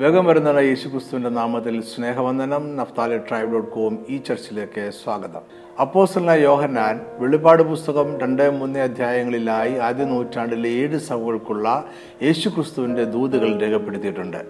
വേഗം വരുന്ന യേശുക്രിസ്തുവിന്റെ നാമത്തിൽ സ്നേഹവന്ദനം. നഫ്താലി ട്രൈബ് ഡോട്ട് കോം ഈ ചർച്ചിലേക്ക് സ്വാഗതം. അപ്പോസ്റ്റലായ യോഹന്നാൻ വെളിപാട് പുസ്തകം രണ്ട് മൂന്ന് അധ്യായങ്ങളിലായി ആദ്യ നൂറ്റാണ്ടിലെ ഏഴ് സഭകൾക്കുള്ള യേശുക്രിസ്തുവിന്റെ ദൂതുകൾ രേഖപ്പെടുത്തിയിട്ടുണ്ട്.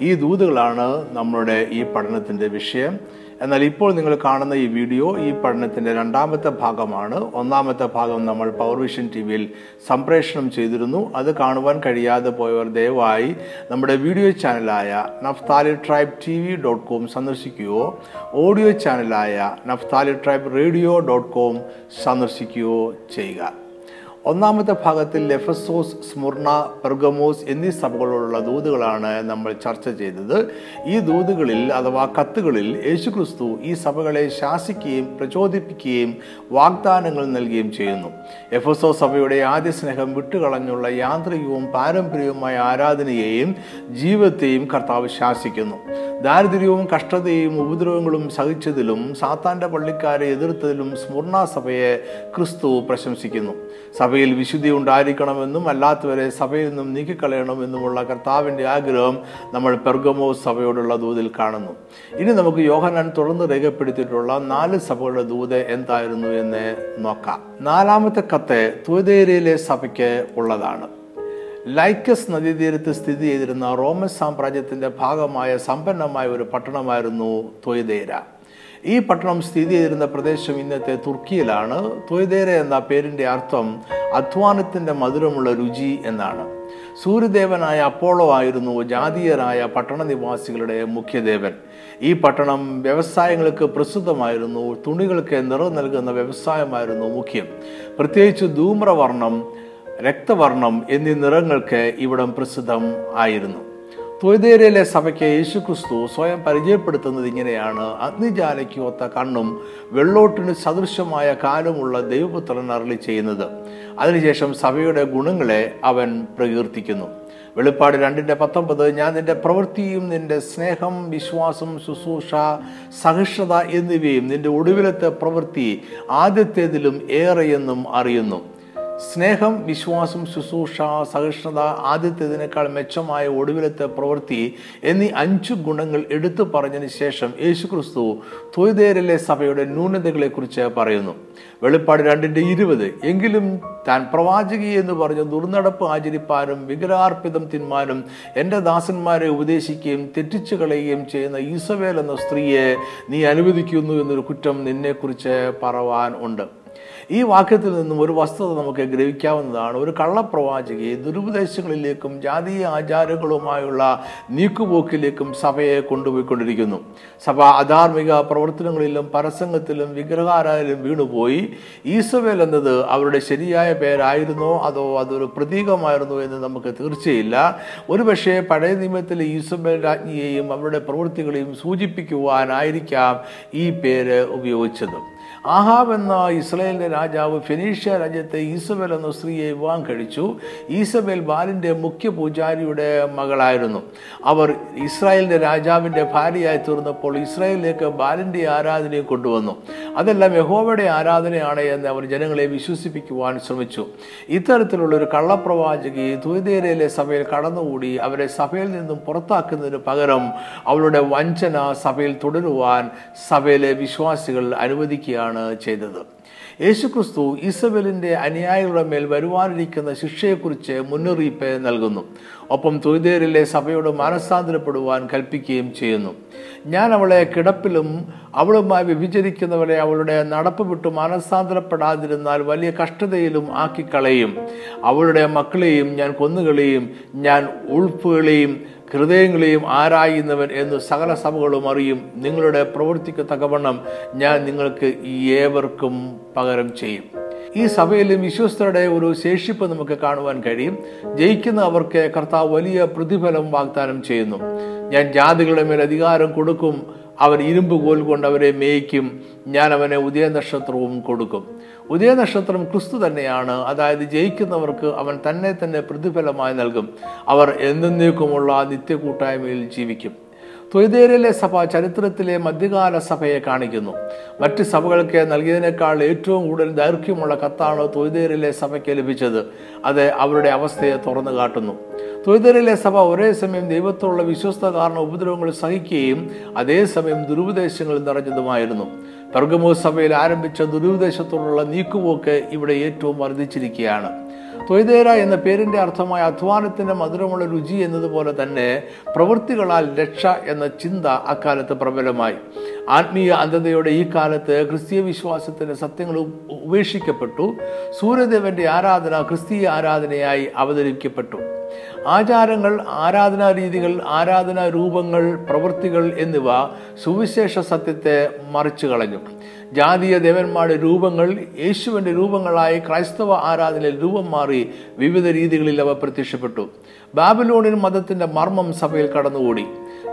ഈ ദൂതുകളാണ് നമ്മളുടെ ഈ പഠനത്തിന്റെ വിഷയം. എന്നാൽ ഇപ്പോൾ നിങ്ങൾ കാണുന്ന ഈ വീഡിയോ ഈ പഠനത്തിന്റെ രണ്ടാമത്തെ ഭാഗമാണ്. ഒന്നാമത്തെ ഭാഗം നമ്മൾ പവർ വിഷൻ ടി വിയിൽ സംപ്രേഷണം ചെയ്തിരുന്നു. അത് കാണുവാൻ കഴിയാതെ പോയവർ ദയവായി നമ്മുടെ video ചാനലായ Naphtali Tribe T V dot com സന്ദർശിക്കുകയോ audio ചാനലായ Naphtali Tribe radio dot com സന്ദർശിക്കുകയോ ചെയ്യുക. ഒന്നാമത്തെ ഭാഗത്തിൽ ലെഫസോസ് സ്മുർണ പെർഗമോസ് എന്നീ സഭകളോടുള്ള ദൂതുകളാണ് നമ്മൾ ചർച്ച ചെയ്തത്. ഈ ദൂതുകളിൽ അഥവാ കത്തുകളിൽ യേശുക്രിസ്തു ഈ സഭകളെ ശാസിക്കുകയും പ്രചോദിപ്പിക്കുകയും വാഗ്ദാനങ്ങൾ നൽകുകയും ചെയ്യുന്നു. എഫസോ സഭയുടെ ആദ്യ സ്നേഹം വിട്ടുകളഞ്ഞുള്ള യാന്ത്രികവും പാരമ്പര്യവുമായ ആരാധനയെയും ജീവിതത്തെയും കർത്താവ് ശാസിക്കുന്നു. ദാരിദ്ര്യവും കഷ്ടതയും ഉപദ്രവങ്ങളും സഹിച്ചതിലും സാത്താന്റെ പള്ളിക്കാരെ എതിർത്തതിലും സ്മുർണ സഭയെ ക്രിസ്തു പ്രശംസിക്കുന്നു. സഭയിൽ വിശുദ്ധി ഉണ്ടായിരിക്കണമെന്നും അല്ലാത്തവരെ സഭയിൽ നിന്നും നീക്കിക്കളയണമെന്നുമുള്ള കർത്താവിന്റെ ആഗ്രഹം നമ്മൾ പെർഗമോ സഭയോടുള്ള ദൂതിൽ കാണുന്നു. ഇനി നമുക്ക് യോഹനാൻ തുടർന്ന് രേഖപ്പെടുത്തിയിട്ടുള്ള നാല് സഭകളുടെ ദൂത് എന്തായിരുന്നു എന്ന് നോക്കാം. നാലാമത്തെ കത്ത് തുവതേരയിലെ സഭയ്ക്ക് ഉള്ളതാണ്. ലൈക്കസ് നദീതീരത്ത് സ്ഥിതി ചെയ്തിരുന്ന റോമൻ സാമ്രാജ്യത്തിന്റെ ഭാഗമായ സമ്പന്നമായ ഒരു പട്ടണമായിരുന്നു തൊയ്തേര ഈ പട്ടണം സ്ഥിതി ചെയ്തിരുന്ന പ്രദേശം ഇന്നത്തെ തുർക്കിയിലാണ്. തൊയ്തേര എന്ന പേരിന്റെ അർത്ഥം അധ്വാനത്തിന്റെ മധുരമുള്ള രുചി എന്നാണ്. സൂര്യദേവനായ അപ്പോളോ ആയിരുന്നു ജാതീയരായ പട്ടണ നിവാസികളുടെ മുഖ്യദേവൻ. ഈ പട്ടണം വ്യവസായങ്ങൾക്ക് പ്രസിദ്ധമായിരുന്നു. തുണികൾക്ക് നിറം നൽകുന്ന വ്യവസായമായിരുന്നു മുഖ്യം. പ്രത്യേകിച്ച് ധൂമ്രവർണം രക്തവർണം എന്നീ നിറങ്ങൾക്ക് ഇവിടം പ്രസിദ്ധം ആയിരുന്നു. തൊയ്തേരയിലെ സഭയ്ക്ക് യേശുക്രിസ്തു സ്വയം പരിചയപ്പെടുത്തുന്നത് ഇങ്ങനെയാണ്. അഗ്നിജാലയ്ക്ക് ഒത്ത കണ്ണും വെള്ളോട്ടിന് സദൃശമായ കാലുമുള്ള ദൈവപുത്രൻ അരളി ചെയ്യുന്നത്. അതിനുശേഷം സഭയുടെ ഗുണങ്ങളെ അവൻ പ്രകീർത്തിക്കുന്നു. വെളിപ്പാട് രണ്ടിന്റെ പത്തൊമ്പത് ഞാൻ നിന്റെ പ്രവൃത്തിയും നിന്റെ സ്നേഹം വിശ്വാസം ശുശ്രൂഷ സഹിഷ്ണുത എന്നിവയും നിന്റെ ഒടുവിലത്തെ പ്രവൃത്തി ആദ്യത്തേതിലും ഏറെയെന്നും അറിയുന്നു. സ്നേഹം വിശ്വാസം ശുശ്രൂഷ സഹിഷ്ണുത ആദ്യത്തേതിനേക്കാൾ മെച്ചമായ ഒടുവിലത്തെ പ്രവൃത്തി എന്നീ അഞ്ചു ഗുണങ്ങൾ എടുത്തു പറഞ്ഞതിന് ശേഷം യേശുക്രിസ്തു തൊയ്തേരിലെ സഭയുടെ ന്യൂനതകളെക്കുറിച്ച് പറയുന്നു. വെളിപ്പാട് രണ്ടിന്റെ ഇരുപത് എങ്കിലും താൻ പ്രവാചകി എന്ന് പറഞ്ഞ് ദുർനടപ്പ് ആചരിപ്പാനും വിഗ്രഹാർപ്പിതം തിന്മാനും എന്റെ ദാസന്മാരെ ഉപദേശിക്കുകയും തെറ്റിച്ചു കളയുകയും ചെയ്യുന്ന ഈസവേൽ എന്ന സ്ത്രീയെ നീ അനുവദിക്കുന്നു എന്നൊരു കുറ്റം നിന്നെക്കുറിച്ച് പറവാൻ ഉണ്ട്. ഈ വാക്യത്തിൽ നിന്നും ഒരു വസ്തുത നമുക്ക് ഗ്രഹിക്കാവുന്നതാണ്. ഒരു കള്ളപ്രവാചകയെ ദുരുപദേശങ്ങളിലേക്കും ജാതീയ ആചാരങ്ങളുമായുള്ള നീക്കുപോക്കിലേക്കും സഭയെ കൊണ്ടുപോയിക്കൊണ്ടിരിക്കുന്നു. സഭ അധാർമിക പ്രവർത്തനങ്ങളിലും പരസംഗത്തിലും വിഗ്രഹാരായാലും വീണുപോയി. ഈസവേൽ എന്നത് അവരുടെ ശരിയായ പേരായിരുന്നോ അതോ അതൊരു പ്രതീകമായിരുന്നോ എന്ന് നമുക്ക് തീർച്ചയില്ല. ഒരുപക്ഷെ പഴയ നിയമത്തിലെ ഈസബേൽ രാജ്ഞിയെയും അവരുടെ പ്രവൃത്തികളെയും സൂചിപ്പിക്കുവാനായിരിക്കാം ഈ പേര് ഉപയോഗിച്ചത്. ആഹാബ് എന്ന ഇസ്രായേലിന്റെ രാജാവ് ഫെനീഷ്യ രാജ്യത്തെ ഈസബേൽ എന്ന സ്ത്രീയെ വിവാഹം കഴിച്ചു. ഈസബേൽ ബാലിന്റെ മുഖ്യ പൂജാരിയുടെ മകളായിരുന്നു. അവർ ഇസ്രായേലിന്റെ രാജാവിന്റെ ഭാര്യയായി തീർന്നപ്പോൾ ഇസ്രായേലിലേക്ക് ബാലിന്റെ ആരാധനയും കൊണ്ടുവന്നു. അതെല്ലാം യഹോവയുടെ ആരാധനയാണ് എന്ന് അവർ ജനങ്ങളെ വിശ്വസിപ്പിക്കുവാൻ ശ്രമിച്ചു. ഇത്തരത്തിലുള്ള ഒരു കള്ളപ്രവാചകി ദ്വൈതേരയിലെ സഭയിൽ കടന്നുകൂടി അവരെ സഭയിൽ നിന്നും പുറത്താക്കുന്നതിന് പകരം അവളുടെ വഞ്ചന സഭയിൽ തുടരുവാൻ സഭയിലെ വിശ്വാസികൾ അനുവദിക്കുകയാണ് ആണ് ചെയ്തത്. യേശുക്രിസ്തു ഇസബലിന്റെ അനുയായികളുടെ മേൽ വരുവാനിരിക്കുന്ന ശിക്ഷയെക്കുറിച്ച് മുന്നറിയിപ്പ് നൽകുന്നു. ഒപ്പം തൊയ്തേരിലെ സഭയോട് മാനസാന്തരപ്പെടുവാൻ കൽപ്പിക്കുകയും ചെയ്യുന്നു. ഞാൻ അവളെ കിടപ്പിലും അവളുമായി വിഭജിക്കുന്നവരെ അവളുടെ നടപ്പ് വിട്ട് മാനസാന്തരപ്പെടാതിരുന്നാൽ വലിയ കഷ്ടതയിലും ആക്കിക്കളയും. അവളുടെ മക്കളെയും ഞാൻ കൊന്നുകളെയും ഞാൻ ഉൾപ്പുകളെയും ഹൃദയങ്ങളെയും ആരായുന്നവൻ എന്ന് സകല സഭകളും അറിയും. നിങ്ങളുടെ പ്രവൃത്തിക്ക് തക്കവണ്ണം ഞാൻ നിങ്ങൾക്ക് ഏവർക്കും പകരം ചെയ്യും. ഈ സഭയിലും വിശ്വസ്തരുടെ ഒരു ശേഷിപ്പ് നമുക്ക് കാണുവാൻ കഴിയും. ജയിക്കുന്ന അവർക്ക് കർത്താവ് വലിയ പ്രതിഫലം വാഗ്ദാനം ചെയ്യുന്നു. ഞാൻ ജാതികളുടെ മേൽ അധികാരം കൊടുക്കും. അവൻ ഇരുമ്പ് കോൽ കൊണ്ട് അവരെ മേയ്ക്കും. ഞാൻ അവനെ ഉദയ നക്ഷത്രവും കൊടുക്കും. ഉദയ നക്ഷത്രം ക്രിസ്തു തന്നെയാണ്. അതായത് ജയിക്കുന്നവർക്ക് അവൻ തന്നെ തന്നെ പ്രതിഫലമായി നൽകും. അവർ എന്നേക്കുമുള്ള നിത്യ കൂട്ടായ്മയിൽ ജീവിക്കും. ത്വയ്തേരിലെ സഭ ചരിത്രത്തിലെ മധ്യകാല സഭയെ കാണിക്കുന്നു. മറ്റ് സഭകൾക്ക് നൽകിയതിനേക്കാൾ ഏറ്റവും കൂടുതൽ ദൈർഘ്യമുള്ള കത്താണ് ത്വയ്തേരിലെ സഭയ്ക്ക് ലഭിച്ചത്. അത് അവരുടെ അവസ്ഥയെ തുറന്നു കാട്ടുന്നു. ത്വയ്തേരിലെ സഭ ഒരേ സമയം ദൈവത്തോടുള്ള വിശ്വസ്ത കാരണം ഉപദ്രവങ്ങൾ സഹിക്കുകയും അതേസമയം ദുരുപദേശങ്ങൾ നിറഞ്ഞതുമായിരുന്നു. പെർഗമോ സഭയിൽ ആരംഭിച്ച ദുരുപദേശത്തോടുള്ള നീക്കുപോക്ക് ഇവിടെ ഏറ്റവും വർദ്ധിച്ചിരിക്കുകയാണ്. തൊയ്തേര എന്ന പേരിന്റെ അർത്ഥമായ അധ്വാനത്തിന്റെ മധുരമുള്ള രുചി എന്നതുപോലെ തന്നെ പ്രവൃത്തികളാൽ രക്ഷ എന്ന ചിന്ത അക്കാലത്ത് പ്രബലമായി. ആത്മീയ അന്ധതയുടെ ഈ കാലത്ത് ക്രിസ്തീയ വിശ്വാസത്തിന്റെ സത്യങ്ങൾ ഉപേക്ഷിക്കപ്പെട്ടു. സൂര്യദേവന്റെ ആരാധന ക്രിസ്തീയ ആരാധനയായി അവതരിപ്പിക്കപ്പെട്ടു. ആചാരങ്ങൾ ആരാധനാ രീതികൾ ആരാധനാ രൂപങ്ങൾ പ്രവൃത്തികൾ എന്നിവ സുവിശേഷ സത്യത്തെ മറിച്ചു കളഞ്ഞു. ജാതീയ ദേവന്മാരുടെ രൂപങ്ങൾ യേശുവിന്റെ രൂപങ്ങളായി ക്രൈസ്തവ ആരാധനയിൽ രൂപം മാറി വിവിധ രീതികളിൽ അവ പ്രത്യക്ഷപ്പെട്ടു. ബാബിലോണിൻ മതത്തിന്റെ മർമ്മം സഭയിൽ കടന്നുകൂടി.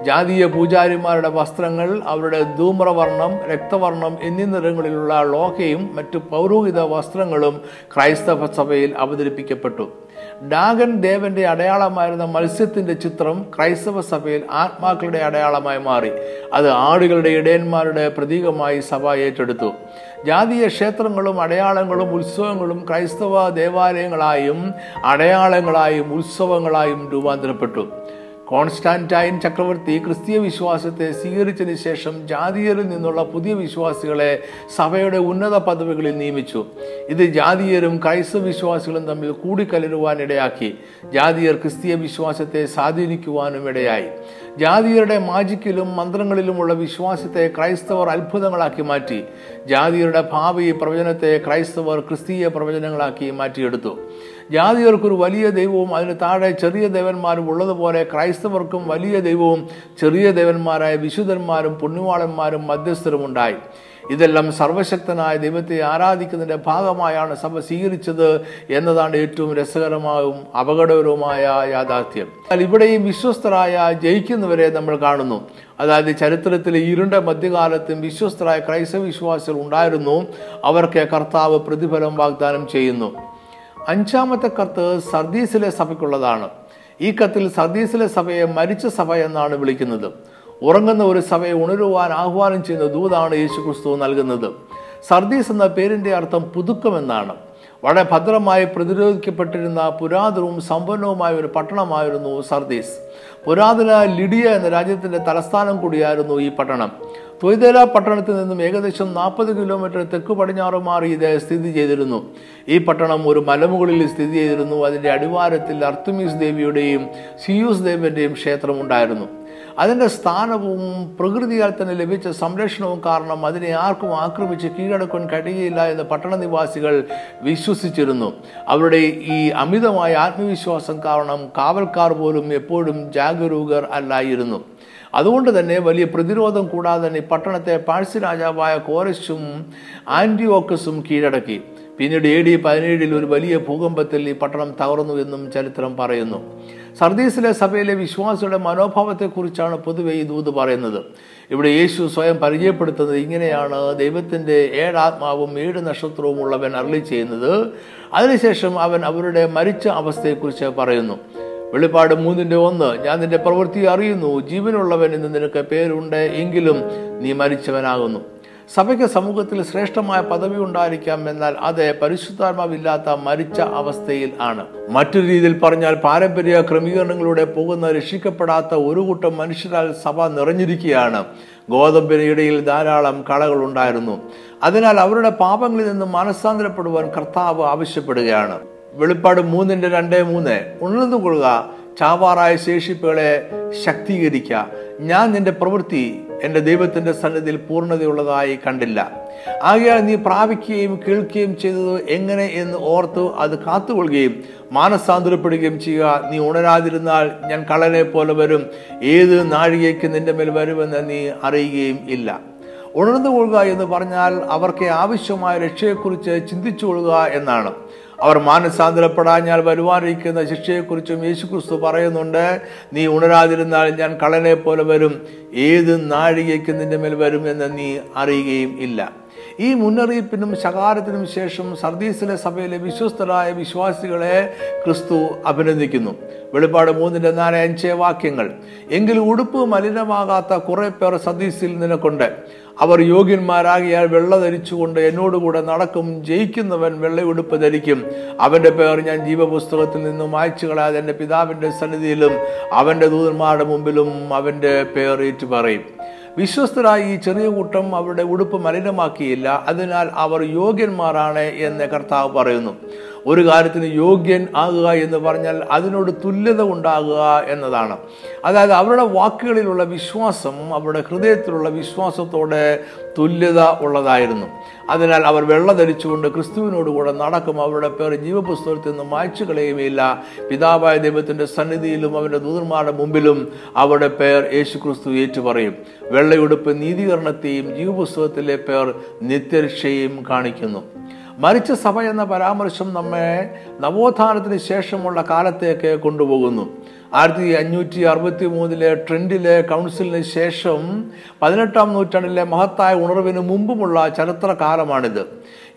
ജാതീയ പൂജാരിമാരുടെ വസ്ത്രങ്ങൾ അവരുടെ ധൂമ്രവർണം രക്തവർണം എന്നീ നിറങ്ങളിലുള്ള ലോഹയും മറ്റു പൗരോഹിത വസ്ത്രങ്ങളും ക്രൈസ്തവ സഭയിൽ അവതരിപ്പിക്കപ്പെട്ടു. ഡാഗൻ ദേവന്റെ അടയാളമായിരുന്ന മത്സ്യത്തിന്റെ ചിത്രം ക്രൈസ്തവ സഭയിൽ ആത്മാക്കളുടെ അടയാളമായി മാറി. അത് ആടുകളുടെ ഇടയന്മാരുടെ പ്രതീകമായി സഭ ഏറ്റെടുത്തു. ജാതീയ ക്ഷേത്രങ്ങളും അടയാളങ്ങളും ഉത്സവങ്ങളും ക്രൈസ്തവ ദേവാലയങ്ങളായും അടയാളങ്ങളായും ഉത്സവങ്ങളായും രൂപാന്തരപ്പെട്ടു. കോൺസ്റ്റാന്റൈൻ ചക്രവർത്തി ക്രിസ്തീയ വിശ്വാസത്തെ സ്വീകരിച്ചതിന് ശേഷം ജാതീയരിൽ നിന്നുള്ള പുതിയ വിശ്വാസികളെ സഭയുടെ ഉന്നത പദവികളിൽ നിയമിച്ചു. ഇത് ജാതീയരും ക്രൈസ്തവ വിശ്വാസികളും തമ്മിൽ കൂടിക്കലരുവാൻ ഇടയാക്കി. ജാതീയർ ക്രിസ്തീയ വിശ്വാസത്തെ സ്വാധീനിക്കുവാനും ഇടയായി. ജാതിയരുടെ മാജിക്കിലും മന്ത്രങ്ങളിലുമുള്ള വിശ്വാസത്തെ ക്രൈസ്തവർ അത്ഭുതങ്ങളാക്കി മാറ്റി. ജാതിയരുടെ ഭാവി പ്രവചനത്തെ ക്രൈസ്തവർ ക്രിസ്തീയ പ്രവചനങ്ങളാക്കി മാറ്റിയെടുത്തു. ജാതിയർക്കൊരു വലിയ ദൈവവും അതിന് താഴെ ചെറിയ ദേവന്മാരും ഉള്ളതുപോലെ ക്രൈസ്തവർക്കും വലിയ ദൈവവും ചെറിയ ദേവന്മാരായ വിശുദ്ധന്മാരും പുണ്യവാളന്മാരും മധ്യസ്ഥരും ഉണ്ടായി. ഇതെല്ലാം സർവശക്തനായ ദൈവത്തെ ആരാധിക്കുന്നതിന്റെ ഭാഗമായാണ് സഭ സ്വീകരിച്ചത് എന്നതാണ് ഏറ്റവും രസകരമായും അപകടകരവുമായ യാഥാർത്ഥ്യം. എന്നാൽ ഇവിടെയും വിശ്വസ്തരായ ജയിക്കുന്നവരെ നമ്മൾ കാണുന്നു. അതായത് ചരിത്രത്തിലെ ഇരുണ്ട മധ്യകാലത്തും വിശ്വസ്തരായ ക്രൈസ്തവ വിശ്വാസികൾ ഉണ്ടായിരുന്നു. അവർക്ക് കർത്താവ് പ്രതിഫലം വാഗ്ദാനം ചെയ്യുന്നു. അഞ്ചാമത്തെ കത്ത് സർദീസിലെ സഭയ്ക്കുള്ളതാണ്. ഈ കത്തിൽ സർദീസിലെ സഭയെ മരിച്ച സഭ എന്നാണ് വിളിക്കുന്നത്. ഉറങ്ങുന്ന ഒരു സഭയെ ഉണരുവാൻ ആഹ്വാനം ചെയ്യുന്ന ദൂതാണ് യേശു ക്രിസ്തു നൽകുന്നത്. സർദീസ് എന്ന പേരിന്റെ അർത്ഥം പുതുക്കം എന്നാണ് വളരെ ഭദ്രമായി പ്രതിരോധിക്കപ്പെട്ടിരുന്ന പുരാതനവും സമ്പന്നവുമായ ഒരു പട്ടണമായിരുന്നു സർദീസ്. പുരാതന ലിഡിയ എന്ന രാജ്യത്തിന്റെ തലസ്ഥാനം കൂടിയായിരുന്നു ഈ പട്ടണം. തൊയ്തേല പട്ടണത്തിൽ നിന്നും ഏകദേശം നാൽപ്പത് കിലോമീറ്റർ തെക്ക് പടിഞ്ഞാറ് മാറി ഇത് സ്ഥിതി ചെയ്തിരുന്നു. ഈ പട്ടണം ഒരു മലമുകളിൽ സ്ഥിതി ചെയ്തിരുന്നു. അതിന്റെ അടിവാരത്തിൽ അർത്തുമീസ് ദേവിയുടെയും സിയൂസ് ദേവന്റെയും ക്ഷേത്രം ഉണ്ടായിരുന്നു അതിന്റെ സ്ഥാനവും പ്രകൃതിയാൽ തന്നെ ലഭിച്ച സംരക്ഷണവും കാരണം അതിനെ ആർക്കും ആക്രമിച്ച് കീഴടക്കാൻ കഴിയില്ല എന്ന് പട്ടണ നിവാസികൾ വിശ്വസിച്ചിരുന്നു. അവരുടെ ഈ അമിതമായ ആത്മവിശ്വാസം കാരണം കാവൽക്കാർ പോലും എപ്പോഴും ജാഗരൂകർ അല്ലായിരുന്നു. അതുകൊണ്ട് തന്നെ വലിയ പ്രതിരോധം കൂടാതെ തന്നെ പട്ടണത്തെ പാഴ്സി രാജാവായ കോരസും ആന്റിയോക്കസും കീഴടക്കി. പിന്നീട് എ ഡി പതിനേഴിൽ ഒരു വലിയ ഭൂകമ്പത്തിൽ ഈ പട്ടണം തകർന്നു എന്നും ചരിത്രം പറയുന്നു. സർദീസിലെ സഭയിലെ വിശ്വാസിയുടെ മനോഭാവത്തെക്കുറിച്ചാണ് പൊതുവെ ഈ ദൂത് പറയുന്നത്. ഇവിടെ യേശു സ്വയം പരിചയപ്പെടുത്തുന്നത് ഇങ്ങനെയാണ്. ദൈവത്തിന്റെ ഏഴാത്മാവും ഏഴ് നക്ഷത്രവും ഉള്ളവൻ അരളി ചെയ്യുന്നത്. അതിനുശേഷം അവൻ അവരുടെ മരിച്ച അവസ്ഥയെക്കുറിച്ച് പറയുന്നു. വെളിപ്പാട് മൂന്നിന്റെ ഒന്ന്. ഞാൻ നിന്റെ പ്രവൃത്തി അറിയുന്നു. ജീവനുള്ളവൻ എന്ന് നിനക്ക് പേരുണ്ട് എങ്കിലും നീ മരിച്ചവനാകുന്നു. സഭയ്ക്ക് സമൂഹത്തിൽ ശ്രേഷ്ഠമായ പദവി ഉണ്ടായിരിക്കാം എന്നാൽ അത് പരിശുദ്ധാത്മാവില്ലാത്ത മരിച്ച അവസ്ഥയിൽ ആണ്. മറ്റൊരു രീതിയിൽ പറഞ്ഞാൽ പാരമ്പര്യ ക്രമീകരണങ്ങളിലൂടെ പോകുന്ന രക്ഷിക്കപ്പെടാത്ത ഒരു കൂട്ടം മനുഷ്യരാൽ സഭ നിറഞ്ഞിരിക്കുകയാണ്. ഗോതമ്പിന് ഇടയിൽ ധാരാളം കളകൾ ഉണ്ടായിരുന്നു. അതിനാൽ അവരുടെ പാപങ്ങളിൽ നിന്ന് മനസ്സാന്തരപ്പെടുവാൻ കർത്താവ് ആവശ്യപ്പെടുകയാണ്. വെളിപ്പാട് മൂന്നിന്റെ രണ്ടേ മൂന്ന്. ഉണർന്നുകൊള്ളുക ചാവാറായ ശേഷിപ്പുകളെ ശക്തീകരിക്കുക ഞാൻ നിന്റെ പ്രവൃത്തി എന്റെ ദൈവത്തിന്റെ സന്നിധിയിൽ പൂർണതയുള്ളതായി കണ്ടില്ല. ആകയാൽ നീ പ്രാപിക്കുകയും കേൾക്കുകയും ചെയ്തത് എങ്ങനെ എന്ന് ഓർത്ത് അത് കാത്തുകൊള്ളുകയും മാനസാന്തരപ്പെടുകയും ചെയ്യുക. നീ ഉണരാതിരുന്നാൽ ഞാൻ കള്ളനെ പോലെ വരും. ഏത് നാഴികയ്ക്ക് നിന്റെ മേൽ വരുമെന്ന് നീ അറിയുകയും ഇല്ല. ഉണർന്നു കൊള്ളുക എന്ന് പറഞ്ഞാൽ അവർക്ക് ആവശ്യമായ രക്ഷയെക്കുറിച്ച് ചിന്തിച്ചു കൊള്ളുക എന്നാണ്. അവർ മാനസാന്തരപ്പെടാഞ്ഞാൽ വരുവാനിരിക്കുന്ന ശിക്ഷയെക്കുറിച്ചും യേശുക്രിസ്തു പറയുന്നുണ്ട്. നീ ഉണരാതിരുന്നാൽ ഞാൻ കള്ളനെ പോലെ വരും. ഏത് നാഴികയ്ക്ക് നിന്റെ മേൽ വരും എന്ന് നീ അറിയുകയും ഇല്ല. ഈ മുന്നറിയിപ്പിനും ശകാരത്തിനും ശേഷം സർദീസിലെ സഭയിലെ വിശ്വസ്തരായ വിശ്വാസികളെ ക്രിസ്തു അഭിനന്ദിക്കുന്നു. വെളിപ്പാട് മൂന്നിന്റെ നാല് അഞ്ച് വാക്യങ്ങൾ. എങ്കിൽ ഉടുപ്പ് മലിനമാകാത്ത കുറെ പേർ സദീസിൽ നിനക്കുണ്ട്. അവർ യോഗ്യന്മാരാകിയാൽ വെള്ള ധരിച്ചുകൊണ്ട് എന്നോടുകൂടെ നടക്കും. ജയിക്കുന്നവൻ വെള്ളയുടുപ്പ് ധരിക്കും. അവന്റെ പേർ ഞാൻ ജീവപുസ്തകത്തിൽ നിന്നും മായ്ച്ചു എന്റെ പിതാവിന്റെ സന്നിധിയിലും അവന്റെ ദൂതന്മാരുടെ മുമ്പിലും അവന്റെ പേർ ഏറ്റു പറയും വിശ്വസ്തരായ ഈ ചെറിയ കൂട്ടം അവരുടെ ഉടുപ്പ് മലിനമാക്കിയില്ല. അതിനാൽ അവർ യോഗ്യന്മാരാണ് എന്ന് കർത്താവ് പറയുന്നു. ഒരു കാര്യത്തിന് യോഗ്യൻ ആകുക എന്ന് പറഞ്ഞാൽ അതിനോട് തുല്യത ഉണ്ടാകുക എന്നതാണ്. അതായത് അവരുടെ വാക്കുകളിലുള്ള വിശ്വാസം അവരുടെ ഹൃദയത്തിലുള്ള വിശ്വാസത്തോടെ തുല്യത ഉള്ളതായിരുന്നു. അതിനാൽ അവർ വെള്ള ധരിച്ചുകൊണ്ട് ക്രിസ്തുവിനോട് കൂടെ നടക്കും അവരുടെ പേർ ജീവപുസ്തകത്തിൽ നിന്ന് മായ്ച്ചു കളയുകയില്ല. പിതാവായ ദൈവത്തിന്റെ സന്നിധിയിലും അവന്റെ ദൂതന്മാരുടെ മുമ്പിലും അവരുടെ പേർ യേശു ക്രിസ്തു ഏറ്റുപറയും. വെള്ളയുടുപ്പ് നീതീകരണത്തെയും ജീവപുസ്തകത്തിലെ പേർ നിത്യരക്ഷയും കാണിക്കുന്നു. മരിച്ച സഭ എന്ന പരാമർശം നമ്മെ നവോത്ഥാനത്തിന് ശേഷമുള്ള കാലത്തേക്ക് കൊണ്ടുപോകുന്നു. ആയിരത്തി അഞ്ഞൂറ്റി അറുപത്തി മൂന്നിലെ ട്രെൻഡിലെ കൗൺസിലിന് ശേഷം പതിനെട്ടാം നൂറ്റാണ്ടിലെ മഹത്തായ ഉണർവിന് മുമ്പുമുള്ള ചരിത്ര കാലമാണിത്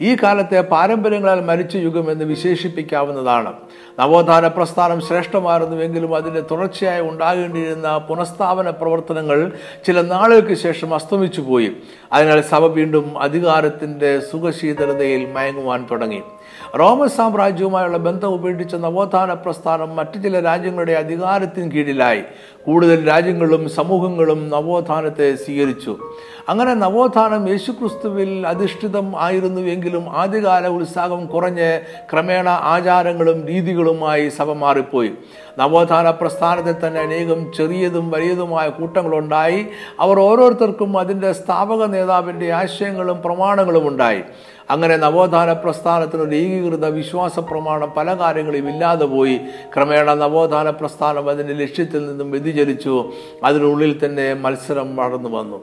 ഈ കാലത്തെ പാരമ്പര്യങ്ങളാൽ മരിച്ച യുഗം എന്ന് വിശേഷിപ്പിക്കാവുന്നതാണ്. നവോത്ഥാന പ്രസ്ഥാനം ശ്രേഷ്ഠമായിരുന്നുവെങ്കിലും അതിന്റെ തുടർച്ചയായി ഉണ്ടാകേണ്ടിയിരുന്ന പുനഃസ്ഥാപന പ്രവർത്തനങ്ങൾ ചില നാളുകൾക്ക് ശേഷം അസ്തമിച്ചു പോയി അതിനാൽ സഭ വീണ്ടും അധികാരത്തിന്റെ സുഖശീതലതയിൽ മയങ്ങുവാൻ തുടങ്ങി. റോമൻ സാമ്രാജ്യവുമായുള്ള ബന്ധം ഉപേക്ഷിച്ച നവോത്ഥാന പ്രസ്ഥാനം മറ്റു ചില രാജ്യങ്ങളുടെ അധികാരത്തിന് കീഴിലായി. കൂടുതൽ രാജ്യങ്ങളും സമൂഹങ്ങളും നവോത്ഥാനത്തെ സ്വീകരിച്ചു. അങ്ങനെ നവോത്ഥാനം യേശുക്രിസ്തുവിൽ അധിഷ്ഠിതം ആയിരുന്നുവെങ്കിലും ആദ്യകാല ഉത്സാഹം കുറഞ്ഞ് ക്രമേണ ആചാരങ്ങളും രീതികളുമായി സഭ മാറിപ്പോയി. നവോത്ഥാന പ്രസ്ഥാനത്തിൽ തന്നെ അനേകം ചെറിയതും വലിയതുമായ കൂട്ടങ്ങളുണ്ടായി. അവർ ഓരോരുത്തർക്കും അതിന്റെ സ്ഥാപക നേതാവിന്റെ ആശയങ്ങളും പ്രമാണങ്ങളും ഉണ്ടായി. അങ്ങനെ നവോത്ഥാന പ്രസ്ഥാനത്തിന് ഒരു ഏകീകൃത വിശ്വാസ പ്രമാണം പല കാര്യങ്ങളും ഇല്ലാതെ പോയി. ക്രമേണ നവോത്ഥാന പ്രസ്ഥാനം അതിന്റെ ലക്ഷ്യത്തിൽ നിന്നും വ്യതിചലിച്ചു. അതിനുള്ളിൽ തന്നെ മത്സരം വളർന്നു വന്നു.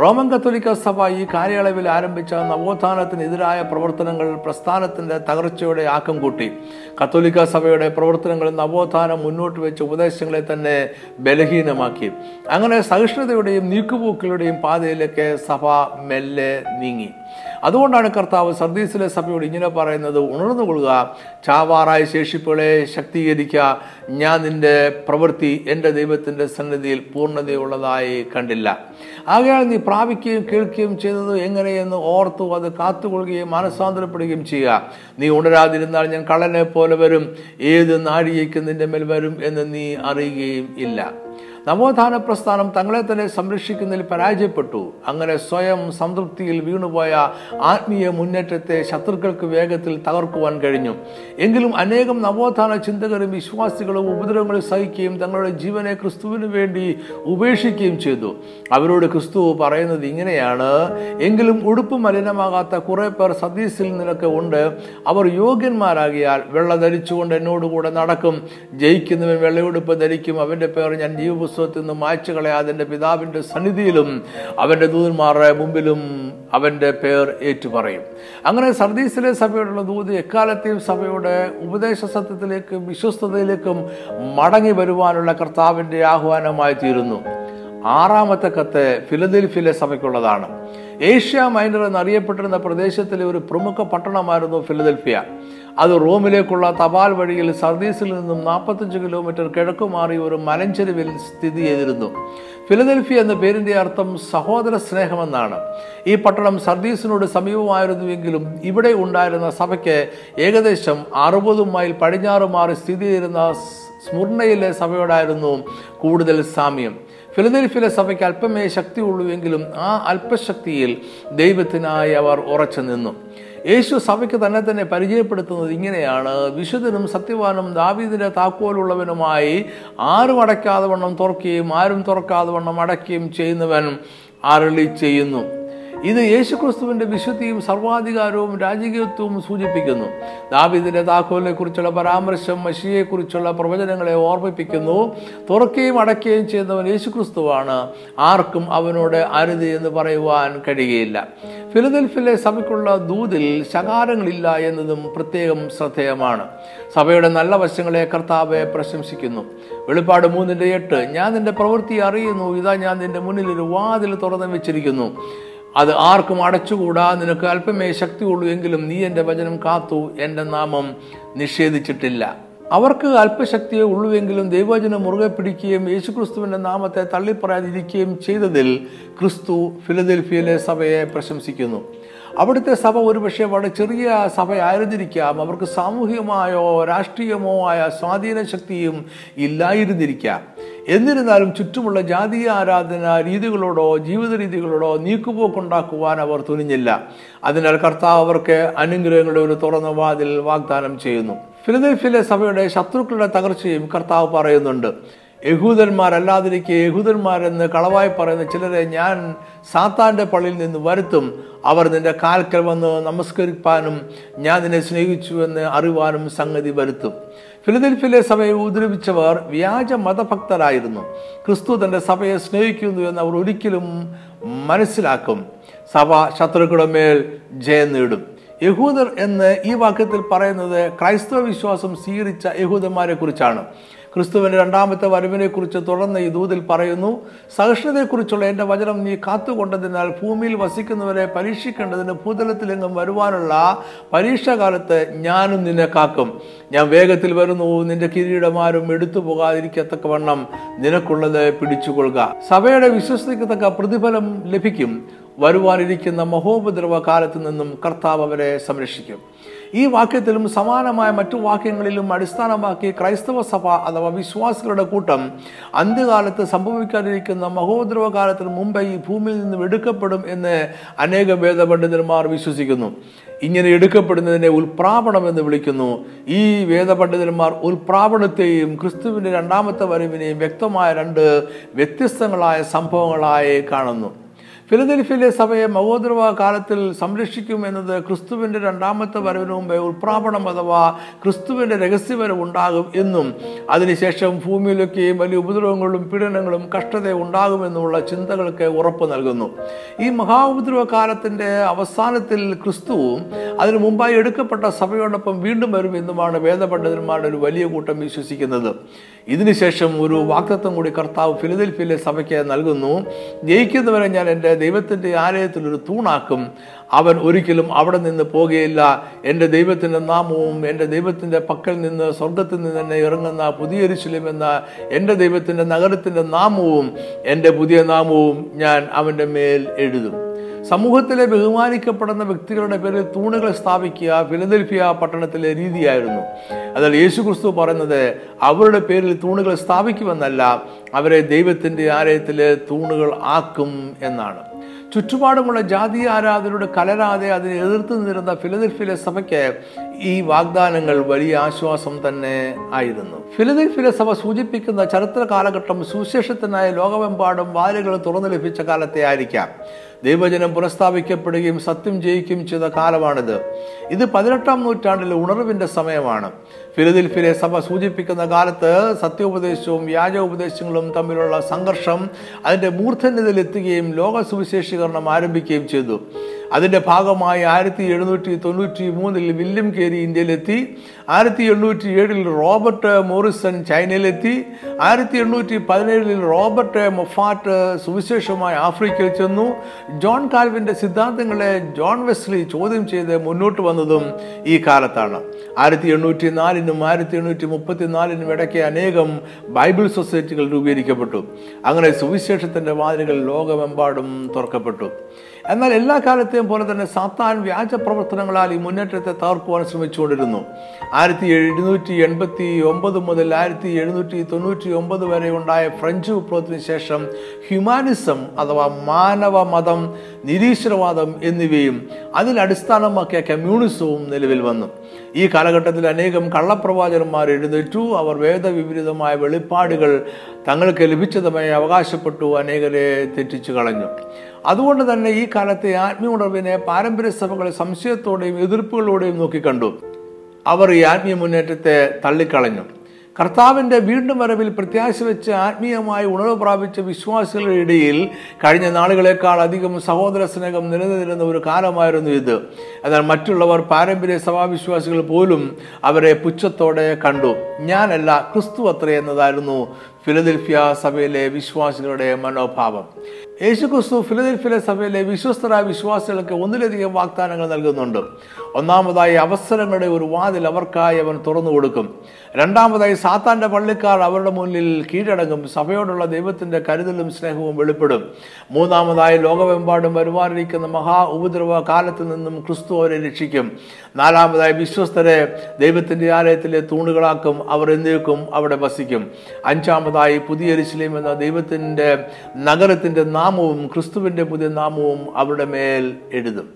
റോമൻ കത്തോലിക്ക സഭ ഈ കാലയളവിൽ ആരംഭിച്ച നവോത്ഥാനത്തിനെതിരായ പ്രവർത്തനങ്ങൾ പ്രസ്ഥാനത്തിന്റെ തകർച്ചയുടെ ആക്കം കൂട്ടി. കത്തോലിക്ക സഭയുടെ പ്രവർത്തനങ്ങൾ നവോത്ഥാനം മുന്നോട്ട് വെച്ച ഉപദേശങ്ങളെ തന്നെ ബലഹീനമാക്കി. അങ്ങനെ സഹിഷ്ണുതയുടെയും നീക്കുപോക്കുകളുടെയും പാതയിലേക്ക് സഭ മെല്ലെ നീങ്ങി. അതുകൊണ്ടാണ് കർത്താവ് സർദീസിലെ സഭയോട് ഇങ്ങനെ പറയുന്നത് ഉണർന്നു കൊള്ളുക ചാവാറായ ശേഷിപ്പുകളെ ശക്തീകരിക്കുക. ഞാൻ നിന്റെ പ്രവൃത്തി എന്റെ ദൈവത്തിന്റെ സന്നിധിയിൽ പൂർണതയുള്ളതായി കണ്ടില്ല. ആകയാൽ നീ പ്രാപിക്കുകയും കേൾക്കുകയും ചെയ്തത് എങ്ങനെയെന്ന് ഓർത്തു അത് കാത്തുകൊള്ളുകയും മനസ്സാന്തരപ്പെടുകയും ചെയ്യുക. നീ ഉണരാതിരുന്നാൽ ഞാൻ കള്ളനെ പോലെ വരും. ഏത് നാഴികയ്ക്ക് നിന്റെ മേൽ വരും എന്ന് നീ അറിയുകയും ഇല്ല. നവോത്ഥാന പ്രസ്ഥാനം തങ്ങളെ തന്നെ സംരക്ഷിക്കുന്നതിൽ പരാജയപ്പെട്ടു. അങ്ങനെ സ്വയം സംതൃപ്തിയിൽ വീണുപോയ ആത്മീയ മുന്നേറ്റത്തെ ശത്രുക്കൾക്ക് വേഗത്തിൽ തകർക്കുവാൻ കഴിഞ്ഞു. എങ്കിലും അനേകം നവോത്ഥാന ചിന്തകരും വിശ്വാസികളും ഉപദ്രവങ്ങൾ സഹിക്കുകയും തങ്ങളുടെ ജീവനെ ക്രിസ്തുവിനു വേണ്ടി ഉപേക്ഷിക്കുകയും ചെയ്തു. അവരോട് ക്രിസ്തു പറയുന്നത് ഇങ്ങനെയാണ് എങ്കിലും ഉടുപ്പ് മലിനമാകാത്ത കുറെ പേർ സതീസിൽ നിനക്ക് ഉണ്ട്. അവർ യോഗ്യന്മാരാകിയാൽ വെള്ള ധരിച്ചുകൊണ്ട് എന്നോടുകൂടെ നടക്കും. ജയിക്കുന്നവൻ വെള്ളയുടുപ്പ് ധരിക്കും. അവന്റെ പേർ ഞാൻ ജീവപുസ്തകം പുസ്തകത്തിൽ നിന്ന് മായ്ച്ചു കളയാതെ പിതാവിന്റെ സന്നിധിയിലും അവന്റെ ദൂതന്മാരുടെ മുമ്പിലും അവന്റെ പേർ ഏറ്റുപറയും. അങ്ങനെ സർദീസിലെ സഭയോടുള്ള ദൂത് എക്കാലത്തെയും സഭയുടെ ഉപദേശ സത്യത്തിലേക്കും വിശ്വസ്തതയിലേക്കും മടങ്ങി വരുവാനുള്ള കർത്താവിന്റെ ആഹ്വാനമായി തീരുന്നു. ആറാമത്തെ കത്ത് ഫിലദൽഫിയിലെ സഭയ്ക്കുള്ളതാണ്. ഏഷ്യ മൈനർ എന്നറിയപ്പെട്ടിരുന്ന പ്രദേശത്തിലെ ഒരു പ്രമുഖ പട്ടണമായിരുന്നു ഫിലദൽഫിയ. അത് റോമിലേക്കുള്ള തപാൽ വഴിയിൽ സർദീസിൽ നിന്നും നാൽപ്പത്തഞ്ച് കിലോമീറ്റർ കിഴക്കു മാറി ഒരു മലഞ്ചെരുവിൽ സ്ഥിതി ചെയ്തിരുന്നു. ഫിലദൽഫിയ എന്ന പേരിന്റെ അർത്ഥം സഹോദര സ്നേഹമെന്നാണ്. ഈ പട്ടണം സർദീസിനോട് സമീപമായിരുന്നുവെങ്കിലും ഇവിടെ ഉണ്ടായിരുന്ന സഭയ്ക്ക് ഏകദേശം അറുപത് മൈൽ പടിഞ്ഞാറ് മാറി സ്ഥിതി ചെയ്തിരുന്ന സ്മുർണയിലെ സഭയോടായിരുന്നു കൂടുതൽ സാമ്യം. ഫിലദൽഫിയിലെ സഭയ്ക്ക് അല്പമേ ശക്തിയുള്ളൂവെങ്കിലും ആ അല്പശക്തിയിൽ ദൈവത്തിനായി അവർ ഉറച്ചു നിന്നു. യേശു സഭയ്ക്ക് തന്നെ തന്നെ പരിചയപ്പെടുത്തുന്നത് ഇങ്ങനെയാണ്. വിശുദ്ധനും സത്യവാനും ദാവീദിന്റെ താക്കോലുള്ളവനുമായി ആരും അടയ്ക്കാതെ വണ്ണം തുറക്കുകയും ആരും തുറക്കാതെ വണ്ണം അടയ്ക്കുകയും ചെയ്യുന്നവൻ അരളി ചെയ്യുന്നു. ഇത് യേശുക്രിസ്തുവിന്റെ വിശുദ്ധിയും സർവാധികാരവും രാജകീയത്വവും സൂചിപ്പിക്കുന്നു. ദാവിദിന്റെ താക്കോലിനെ കുറിച്ചുള്ള പരാമർശം മഷിയെക്കുറിച്ചുള്ള പ്രവചനങ്ങളെ ഓർമ്മിപ്പിക്കുന്നു. തുറക്കുകയും അടയ്ക്കുകയും ചെയ്യുന്നവൻ യേശുക്രിസ്തുവാണ്. ആർക്കും അവനോട് അരുത് എന്ന് പറയുവാൻ കഴിയുകയില്ല. ഫിലദൽഫിലെ സഭയ്ക്കുള്ള ദൂതിൽ ശകാരങ്ങളില്ല എന്നതും പ്രത്യേകം ശ്രദ്ധേയമാണ്. സഭയുടെ നല്ല വശങ്ങളെ കർത്താവെ പ്രശംസിക്കുന്നു. വെളിപ്പാട് മൂന്നിന്റെ എട്ട് ഞാൻ നിന്റെ പ്രവൃത്തി അറിയുന്നു. ഇതാ ഞാൻ നിന്റെ മുന്നിൽ ഒരു വാതിൽ തുറന്നു വെച്ചിരിക്കുന്നു. അത് ആർക്കും അടച്ചുകൂടാ. നിനക്ക് അല്പമേ ശക്തിയുള്ളൂ എങ്കിലും നീ എന്റെ വചനം കാത്തു. എന്റെ നാമം നിഷേധിച്ചിട്ടില്ല. അവർക്ക് അല്പശക്തിയെ ഉള്ളുവെങ്കിലും ദൈവവചനം മുറുകെ പിടിക്കുകയും യേശുക്രിസ്തുവിന്റെ നാമത്തെ തള്ളിപ്പറയാതിരിക്കുകയും ചെയ്തതിൽ ക്രിസ്തു ഫിലദൽഫിയയിലെ സഭയെ പ്രശംസിക്കുന്നു. അവിടുത്തെ സഭ ഒരുപക്ഷെ വളരെ ചെറിയ സഭയായിരുന്നിരിക്കാം. അവർക്ക് സാമൂഹികമായോ രാഷ്ട്രീയമോ ആയ സ്വാധീന ശക്തിയും ഇല്ലായിരുന്നിരിക്കാം. എന്നിരുന്നാലും ചുറ്റുമുള്ള ജാതീയ ആരാധന രീതികളോടോ ജീവിത രീതികളോടോ നീക്കുപോക്കുണ്ടാക്കുവാൻ അവർ തുനിഞ്ഞില്ല. അതിനാൽ കർത്താവ് അവർക്ക് അനുഗ്രഹങ്ങളുടെ ഒരു തുറന്ന വാതിൽ വാഗ്ദാനം ചെയ്യുന്നു. ഫിലദൽഫിലെ സഭയുടെ ശത്രുക്കളുടെ തകർച്ചയും കർത്താവ് പറയുന്നുണ്ട്. യഹൂദന്മാരല്ലാതിരിക്കെ യഹൂദന്മാരെന്ന് കളവായി പറയുന്ന ചിലരെ ഞാൻ സാത്താന്റെ പള്ളിയിൽ നിന്ന് വരുത്തും. അവർ നിന്റെ കാൽക്കൽ വന്ന് നമസ്കരിപ്പാനും ഞാൻ നിന്നെ സ്നേഹിച്ചുവെന്ന് അറിവാനും സംഗതി വരുത്തും. ഫിലിദൽഫിലെ സഭയെ ഉപദ്രവിച്ചവർ വ്യാജ മതഭക്തരായിരുന്നു. ക്രിസ്തു തന്റെ സഭയെ സ്നേഹിക്കുന്നു എന്ന് അവർ ഒരിക്കലും മനസ്സിലാക്കും. സഭ ശത്രുക്കളുടെ മേൽ ജയം നേടും. യഹൂദർ എന്ന് ഈ വാക്യത്തിൽ പറയുന്നത് ക്രൈസ്തവ വിശ്വാസം സ്വീകരിച്ച യഹൂദന്മാരെ കുറിച്ചാണ് ക്രിസ്തുവിന്റെ രണ്ടാമത്തെ വരവിനെ കുറിച്ച് തുടർന്ന് ഈ ദൂതിൽ പറയുന്നു സഹിഷ്ണുതയെക്കുറിച്ചുള്ള എന്റെ വചനം നീ കാത്തുകൊണ്ടതിനാൽ ഭൂമിയിൽ വസിക്കുന്നവരെ പരീക്ഷിക്കേണ്ടതിന് ഭൂതലത്തിലെങ്ങും വരുവാനുള്ള പരീക്ഷാകാലത്ത് ഞാനും നിന്നെ കാക്കും. ഞാൻ വേഗത്തിൽ വരുന്നു നിന്റെ കിരീടമാരും എടുത്തു പോകാതിരിക്കത്തക്കവണ്ണം നിനക്കുള്ളത് പിടിച്ചുകൊള്ളുക. സഭയുടെ വിശ്വസിക്കത്തക്ക പ്രതിഫലം ലഭിക്കും. വരുവാനിരിക്കുന്ന മഹോപദ്രവ കാലത്ത് നിന്നും കർത്താവ് അവരെ സംരക്ഷിക്കും. ഈ വാക്യത്തിലും സമാനമായ മറ്റു വാക്യങ്ങളിലും അടിസ്ഥാനമാക്കി ക്രൈസ്തവ സഭ അഥവാ വിശ്വാസികളുടെ കൂട്ടം അന്ത്യകാലത്ത് സംഭവിക്കാതിരിക്കുന്ന മഹോദ്രവ കാലത്തിന് മുമ്പേ ഈ ഭൂമിയിൽ നിന്നും എടുക്കപ്പെടും എന്ന് അനേക വേദപണ്ഡിതന്മാർ വിശ്വസിക്കുന്നു. ഇങ്ങനെ എടുക്കപ്പെടുന്നതിനെ ഉൽപ്രാപണം എന്ന് വിളിക്കുന്നു. ഈ വേദപണ്ഡിതന്മാർ ഉൽപ്രാപണത്തെയും ക്രിസ്തുവിന്റെ രണ്ടാമത്തെ വരവിനെയും വ്യക്തമായ രണ്ട് വ്യത്യസ്തങ്ങളായ സംഭവങ്ങളായി കാണുന്നു. ഫിലദൽഫിയിലെ സഭയെ മഹോദ്രവ കാലത്തിൽ സംരക്ഷിക്കും എന്നത് ക്രിസ്തുവിന്റെ രണ്ടാമത്തെ വരവിന് മുമ്പേ ഉൾപ്രാപണം അഥവാ ക്രിസ്തുവിന്റെ രഹസ്യവരവ് ഉണ്ടാകും എന്നും അതിനുശേഷം ഭൂമിയിലൊക്കെയും വലിയ ഉപദ്രവങ്ങളും പീഡനങ്ങളും കഷ്ടത ഉണ്ടാകുമെന്നുള്ള ചിന്തകൾക്ക് ഉറപ്പ് നൽകുന്നു. ഈ മഹാ ഉപദ്രവ കാലത്തിന്റെ അവസാനത്തിൽ ക്രിസ്തുവും അതിനു മുമ്പായി എടുക്കപ്പെട്ട സഭയോടൊപ്പം വീണ്ടും വരും എന്നുമാണ് വേദപണ്ഡിതന്മാരുടെ ഒരു വലിയ കൂട്ടം വിശ്വസിക്കുന്നത്. ഇതിനുശേഷം ഒരു വാക്തത്വം കൂടി കർത്താവ് ഫിലദൽഫിയിലെ സഭയ്ക്ക് നൽകുന്നു. ജയിക്കുന്നവരെ ഞാൻ എന്റെ ദൈവത്തിന്റെ ആലയത്തിൽ ഒരു തൂണാക്കും. അവൻ ഒരിക്കലും അവിടെ നിന്ന് പോകുകയില്ല. എന്റെ ദൈവത്തിന്റെ നാമവും എന്റെ ദൈവത്തിന്റെ പക്കൽ നിന്ന് സ്വർഗത്തിൽ നിന്ന് തന്നെ ഇറങ്ങുന്ന പുതിയ എരിശിലും എന്ന എന്റെ ദൈവത്തിന്റെ നഗരത്തിന്റെ നാമവും എന്റെ പുതിയ നാമവും ഞാൻ അവന്റെ മേൽ എഴുതും. സമൂഹത്തിലെ ബഹുമാനിക്കപ്പെടുന്ന വ്യക്തികളുടെ പേരിൽ തൂണുകൾ സ്ഥാപിക്കുക ഫിലദൽഫിയ പട്ടണത്തിലെ രീതിയായിരുന്നു. അതായത് യേശു ക്രിസ്തു പറയുന്നത് അവരുടെ പേരിൽ തൂണുകൾ സ്ഥാപിക്കുമെന്നല്ല അവരെ ദൈവത്തിന്റെ ആലയത്തിലെ തൂണുകൾ ആക്കും എന്നാണ്. ചുറ്റുപാടുമുള്ള ജാതി ആരാധനയുടെ കലരാതെ അതിനെ എതിർത്ത് നിന്നിരുന്ന ഫിലദൽഫിലെ സഭയ്ക്ക് ഈ വാഗ്ദാനങ്ങൾ വലിയ ആശ്വാസം തന്നെ ആയിരുന്നു. ഫിലദൽഫിലെ സഭ സൂചിപ്പിക്കുന്ന ചരിത്ര കാലഘട്ടം സുവിശേഷത്തിനായി ലോകമെമ്പാടും വാലുകൾ തുറന്നു ലഭിച്ച കാലത്തെ ആയിരിക്കാം. ദൈവജനം പുനഃസ്ഥാപിക്കപ്പെടുകയും സത്യം ജയിക്കുകയും ചെയ്ത കാലമാണിത്. ഇത് പതിനെട്ടാം നൂറ്റാണ്ടിലെ ഉണർവിന്റെ സമയമാണ്. ഫിലദിൽഫിലെ സഭ സൂചിപ്പിക്കുന്ന കാലത്ത് സത്യോപദേശവും വ്യാജ ഉപദേശങ്ങളും തമ്മിലുള്ള സംഘർഷം അതിന്റെ മൂർധന്യതയിലെത്തുകയും ലോക സുവിശേഷീകരണം ആരംഭിക്കുകയും ചെയ്തു. അതിന്റെ ഭാഗമായി ആയിരത്തി എഴുന്നൂറ്റി തൊണ്ണൂറ്റി മൂന്നിൽ വില്യം കേരി ഇന്ത്യയിലെത്തി ആയിരത്തി എണ്ണൂറ്റി ഏഴിൽ റോബർട്ട് മോറിസൺ ചൈനയിലെത്തി ആയിരത്തി എണ്ണൂറ്റി പതിനേഴിൽ റോബർട്ട് മൊഫാറ്റ് സുവിശേഷമായി ആഫ്രിക്കയിൽ ചെന്നു. ജോൺ കാൽവിന്റെ സിദ്ധാന്തങ്ങളെ ജോൺ വെസ്ലി ചോദ്യം ചെയ്ത് മുന്നോട്ട് വന്നതും ഈ കാലത്താണ്. ആയിരത്തി എണ്ണൂറ്റി നാലിനും ആയിരത്തി എണ്ണൂറ്റി മുപ്പത്തി നാലിനും ഇടയ്ക്ക് അനേകം ബൈബിൾ സൊസൈറ്റികൾ രൂപീകരിക്കപ്പെട്ടു. അങ്ങനെ സുവിശേഷത്തിന്റെ വാതിലുകൾ ലോകമെമ്പാടും തുറക്കപ്പെട്ടു. എന്നാൽ എല്ലാ കാലത്തെയും പോലെ തന്നെ സാത്താൻ വ്യാജ പ്രവർത്തനങ്ങളാൽ ഈ മുന്നേറ്റത്തെ തകർക്കുവാൻ ശ്രമിച്ചുകൊണ്ടിരുന്നു. ആയിരത്തി എഴുന്നൂറ്റി എൺപത്തി ഒമ്പത് മുതൽ ആയിരത്തി എഴുന്നൂറ്റി തൊണ്ണൂറ്റി ഒമ്പത് വരെ ഉണ്ടായ ഫ്രഞ്ച് വിപ്ലവത്തിന് ശേഷം ഹ്യൂമാനിസം അഥവാ മാനവ മതം നിരീശ്വരവാദം എന്നിവയും അതിൽ അടിസ്ഥാനമാക്കിയ കമ്മ്യൂണിസവും നിലവിൽ വന്നു. ഈ കാലഘട്ടത്തിൽ അനേകം കള്ളപ്രവാചകന്മാർ എഴുന്നേറ്റു. അവർ വേദവിപരീതമായ വെളിപ്പാടുകൾ തങ്ങൾക്ക് ലഭിച്ചതുമായി അവകാശപ്പെട്ടു. അനേകരെ തെറ്റിച്ചു കളഞ്ഞു. അതുകൊണ്ട് തന്നെ ഈ കാലത്തെ ആത്മീയ ഉണർവിനെ പാരമ്പര്യ സഭകളെ സംശയത്തോടെയും എതിർപ്പുകളോടെയും നോക്കിക്കണ്ടു അവർ ഈ ആത്മീയ മുന്നേറ്റത്തെ തള്ളിക്കളഞ്ഞു. കർത്താവിന്റെ വീണ്ടും വരവിൽ പ്രത്യാശ വെച്ച് ആത്മീയമായി ഉണർവ് പ്രാപിച്ച വിശ്വാസികളുടെ ഇടയിൽ കഴിഞ്ഞ നാളുകളേക്കാൾ അധികം സഹോദര സ്നേഹം നിലനിന്നിരുന്ന ഒരു കാലമായിരുന്നു ഇത്. എന്നാൽ മറ്റുള്ളവർ പാരമ്പര്യ സഭാവിശ്വാസികൾ പോലും അവരെ പുച്ഛത്തോടെ കണ്ടു. ഞാനല്ല ക്രിസ്തു അത്ര എന്നതായിരുന്നു ഫിലദൽഫിയ സഭയിലെ വിശ്വാസികളുടെ മനോഭാവം. യേശുക്രിസ്തു ഫിലദൽഫിലെ സഭയിലെ വിശ്വസ്തരായ വിശ്വാസികൾക്ക് ഒന്നിലധികം വാഗ്ദാനങ്ങൾ നൽകുന്നുണ്ട്. ഒന്നാമതായി അവസരങ്ങളുടെ ഒരു വാതിൽ അവർക്കായി അവൻ തുറന്നു കൊടുക്കും. രണ്ടാമതായി സാത്താന്റെ പള്ളിക്കാർ അവരുടെ മുന്നിൽ കീഴടങ്ങും സഭയോടുള്ള ദൈവത്തിന്റെ കരുതലും സ്നേഹവും വെളിപ്പെടും. മൂന്നാമതായി ലോകമെമ്പാടും വരുവാനിരിക്കുന്ന മഹാ ഉപദ്രവ കാലത്തിൽ നിന്നും ക്രിസ്തു അവരെ രക്ഷിക്കും. നാലാമതായി വിശ്വസ്തരെ ദൈവത്തിന്റെ ആലയത്തിലെ തൂണുകളാക്കും അവർ എന്നേക്കും അവിടെ വസിക്കും. അഞ്ചാമതായി പുതിയ എരിശിലേം എന്ന ദൈവത്തിന്റെ നഗരത്തിന്റെ നാമവും ക്രിസ്തുവിന്റെ പുതിയ നാമവും അവരുടെ മേൽ എഴുതും.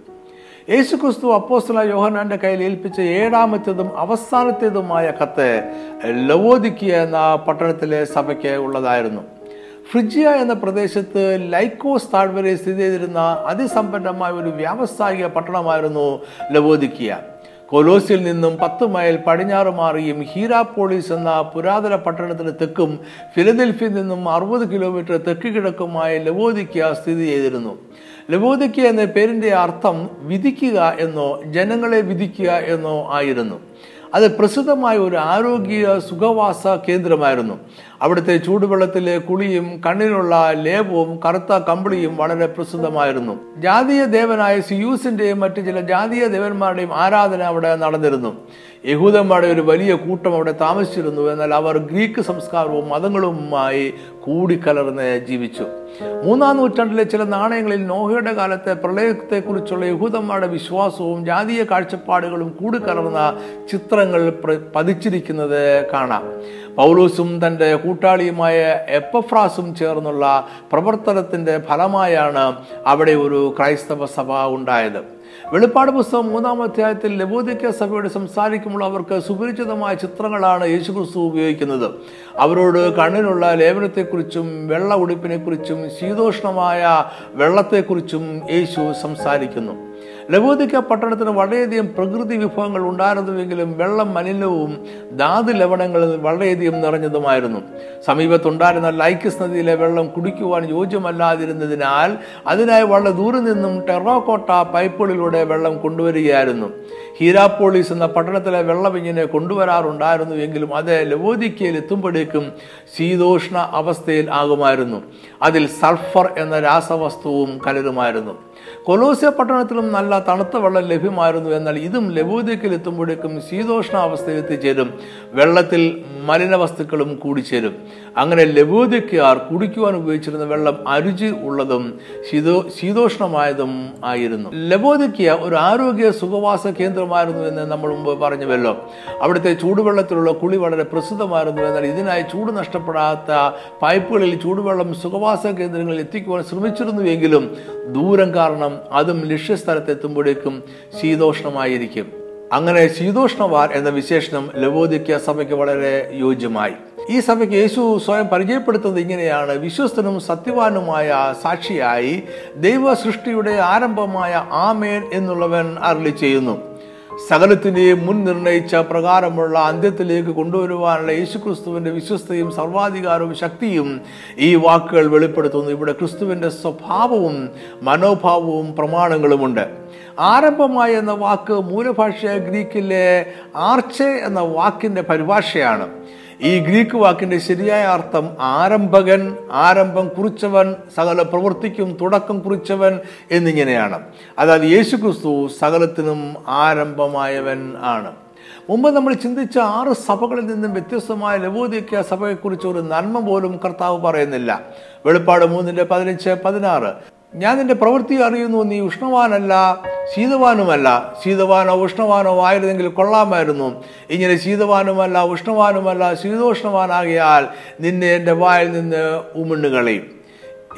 യേശു ക്രിസ്തു അപ്പോസ്തല യോഹനാന്റെ കയ്യിൽ ഏൽപ്പിച്ച ഏഴാമത്തേതും അവസാനത്തേതുമായ കത്ത് ലവോദിക്കിയ എന്ന പട്ടണത്തിലെ സഭയ്ക്ക് ഉള്ളതായിരുന്നു. ഫ്രിജിയ എന്ന പ്രദേശത്ത് ലൈക്കോസ് താഴ്വരയിൽ സ്ഥിതി ചെയ്തിരുന്ന അതിസമ്പന്നമായ ഒരു വ്യാവസായിക പട്ടണമായിരുന്നു ലവോദിക്കിയ. കൊലോസിൽ നിന്നും പത്ത് മൈൽ പടിഞ്ഞാറ് മാറിയും ഹീരാപോളിസ് എന്ന പുരാതന പട്ടണത്തിന് തെക്കും ഫിലദൽഫിയിൽ നിന്നും അറുപത് കിലോമീറ്റർ തെക്ക് കിഴക്കുമായ ലവോദിക്ക സ്ഥിതി ചെയ്തിരുന്നു. ലവോദിക്ക എന്ന പേരിന്റെ അർത്ഥം വിധിക്കുക എന്നോ ജനങ്ങളെ വിധിക്കുക എന്നോ ആയിരുന്നു. അത് പ്രസിദ്ധമായ ഒരു ആരോഗ്യ സുഖവാസ കേന്ദ്രമായിരുന്നു. അവിടുത്തെ ചൂടുവെള്ളത്തിലെ കുളിയും കണ്ണിനുള്ള ലേപവും കറുത്ത കമ്പിളിയും വളരെ പ്രസിദ്ധമായിരുന്നു. ജാതീയ ദേവനായ സിയൂസിന്റെയും മറ്റു ചില ജാതീയ ദേവന്മാരുടെയും ആരാധന അവിടെ നടന്നിരുന്നു. യഹൂദന്മാരുടെ ഒരു വലിയ കൂട്ടം അവിടെ താമസിച്ചിരുന്നു. എന്നാൽ അവർ ഗ്രീക്ക് സംസ്കാരവും മതങ്ങളുമായി കൂടിക്കലർന്ന് ജീവിച്ചു. മൂന്നാം നൂറ്റാണ്ടിലെ ചില നാണയങ്ങളിൽ നോഹയുടെ കാലത്തെ പ്രളയത്തെക്കുറിച്ചുള്ള യഹൂദന്മാരുടെ വിശ്വാസവും ജാതീയ കാഴ്ചപ്പാടുകളും കൂടിക്കലർന്ന ചിത്രങ്ങൾ പതിച്ചിരിക്കുന്നത് കാണാം. പൗലൂസും തന്റെ കൂട്ടാളിയുമായ എപ്പഫ്രാസും ചേർന്നുള്ള പ്രവർത്തനത്തിന്റെ ഫലമായാണ് അവിടെ ഒരു ക്രൈസ്തവ സഭ ഉണ്ടായത്. വെളിപ്പാട് പുസ്തകം മൂന്നാം അധ്യായത്തിൽ ലബോദിക്ക സഭയോട് സംസാരിക്കുമ്പോൾ അവർക്ക് സുപരിചിതമായ ചിത്രങ്ങളാണ് യേശുക്രിസ്തു ഉപയോഗിക്കുന്നത്. അവരോട് കണ്ണിനുള്ള ലേപനത്തെക്കുറിച്ചും വെള്ള ഉടുപ്പിനെക്കുറിച്ചും ശീതോഷ്ണമായ വെള്ളത്തെക്കുറിച്ചും യേശു സംസാരിക്കുന്നു. ലബോദിക്ക പട്ടണത്തിന് വളരെയധികം പ്രകൃതി വിഭവങ്ങൾ ഉണ്ടായിരുന്നുവെങ്കിലും വെള്ളം മലിനവും ധാതു ലവണങ്ങളിൽ വളരെയധികം നിറഞ്ഞതുമായിരുന്നു. സമീപത്തുണ്ടായിരുന്ന ലൈക്കസ് നദിയിലെ വെള്ളം കുടിക്കുവാൻ യോജ്യമല്ലാതിരുന്നതിനാൽ അതിനായി വളരെ ദൂരെ നിന്നും ടെറോക്കോട്ട പൈപ്പുകളിലൂടെ വെള്ളം കൊണ്ടുവരികയായിരുന്നു. ഹീരാപോളിസ് എന്ന പട്ടണത്തിലെ വെള്ളം ഇങ്ങനെ കൊണ്ടുവരാറുണ്ടായിരുന്നു എങ്കിലും അത് ലവോദിക്കയിൽ എത്തുമ്പോഴേക്കും ശീതോഷ്ണ അവസ്ഥയിൽ ആകുമായിരുന്നു. അതിൽ സൾഫർ എന്ന രാസവസ്തുവും കലരുമായിരുന്നു. കൊലോസ്യ പട്ടണത്തിലും നല്ല തണുത്ത വെള്ളം ലഭ്യമായിരുന്നു എന്നാൽ ഇതും ലബോദിക്കൽ എത്തുമ്പോഴേക്കും ശീതോഷ്ണ അവസ്ഥയിൽ എത്തിച്ചേരും വെള്ളത്തിൽ മലിന വസ്തുക്കളും കൂടിച്ചേരും. അങ്ങനെ ലബോദിക്കാർ കുടിക്കുവാൻ ഉപയോഗിച്ചിരുന്ന വെള്ളം അരുചി ഉള്ളതും ശീതോ ശീതോഷ്ണമായതും ആയിരുന്നു. ലബോദിക്കിയ ഒരു ആരോഗ്യ സുഖവാസ കേന്ദ്രമായിരുന്നു എന്ന് നമ്മൾ മുമ്പ് പറഞ്ഞുവല്ലോ. അവിടുത്തെ ചൂടുവെള്ളത്തിലുള്ള കുളി വളരെ പ്രസിദ്ധമായിരുന്നു എന്നാൽ ഇതിനായി ചൂട് നഷ്ടപ്പെടാത്ത പൈപ്പുകളിൽ ചൂടുവെള്ളം സുഖവാസ കേന്ദ്രങ്ങളിൽ എത്തിക്കുവാൻ ശ്രമിച്ചിരുന്നുവെങ്കിലും ദൂരം കാരണം അതും ലക്ഷ്യസ്ഥലത്തെത്തുമ്പോഴേക്കും ശീതോഷ്ണമായിരിക്കും. അങ്ങനെ ശീതോഷ്ണവാർ എന്ന വിശേഷണം ലവോദിക്ക സഭയ്ക്ക് വളരെ യോജ്യമായി. ഈ സഭയ്ക്ക് യേശു സ്വയം പരിചയപ്പെടുത്തുന്നത് ഇങ്ങനെയാണ്. വിശ്വസ്തനും സത്യവാനുമായ സാക്ഷിയായി ദൈവ സൃഷ്ടിയുടെ ആരംഭമായ ആമേൻ എന്നുള്ളവൻ അരളി ചെയ്യുന്നു. സകലത്തിനെയും മുൻ നിർണയിച്ച പ്രകാരമുള്ള അന്ത്യത്തിലേക്ക് കൊണ്ടുവരുവാനുള്ള യേശുക്രിസ്തുവിന്റെ വിശ്വസ്തയും സർവാധികാരവും ശക്തിയും ഈ വാക്കുകൾ വെളിപ്പെടുത്തുന്നു. ഇവിടെ ക്രിസ്തുവിന്റെ സ്വഭാവവും മനോഭാവവും പ്രമാണങ്ങളുമുണ്ട്. ആരംഭമായ എന്ന വാക്ക് മൂലഭാഷ ഗ്രീക്കിലെ ആർച്ചെ എന്ന വാക്കിന്റെ പരിഭാഷയാണ്. ഈ ഗ്രീക്ക് വാക്കിന്റെ ശരിയായ അർത്ഥം ആരംഭകൻ ആരംഭം കുറിച്ചവൻ സകല പ്രവൃത്തിക്കും തുടക്കം കുറിച്ചവൻ എന്നിങ്ങനെയാണ്. അതായത് യേശു ക്രിസ്തു സകലത്തിനും ആരംഭമായവൻ ആണ്. മുമ്പ് നമ്മൾ ചിന്തിച്ച ആറ് സഭകളിൽ നിന്നും വ്യത്യസ്തമായ ലവോദിക്ക സഭയെക്കുറിച്ച് ഒരു നന്മ പോലും കർത്താവ് പറയുന്നില്ല. വെളിപ്പാട് മൂന്നിന്റെ പതിനഞ്ച് പതിനാറ്. ഞാൻ നിന്റെ പ്രവൃത്തി അറിയുന്നു നീ ഉഷ്ണവാനല്ല ശീതവാനുമല്ല. ശീതവാനോ ഉഷ്ണവാനോ ആയിരുന്നെങ്കിൽ കൊള്ളാമായിരുന്നു. ഇങ്ങനെ ശീതവാനുമല്ല ഉഷ്ണവാനുമല്ല ശീതോഷ്ണവാനാകിയാൽ നിന്നെ എന്റെ വായിൽ നിന്ന് ഉമിണ്ണുകളയും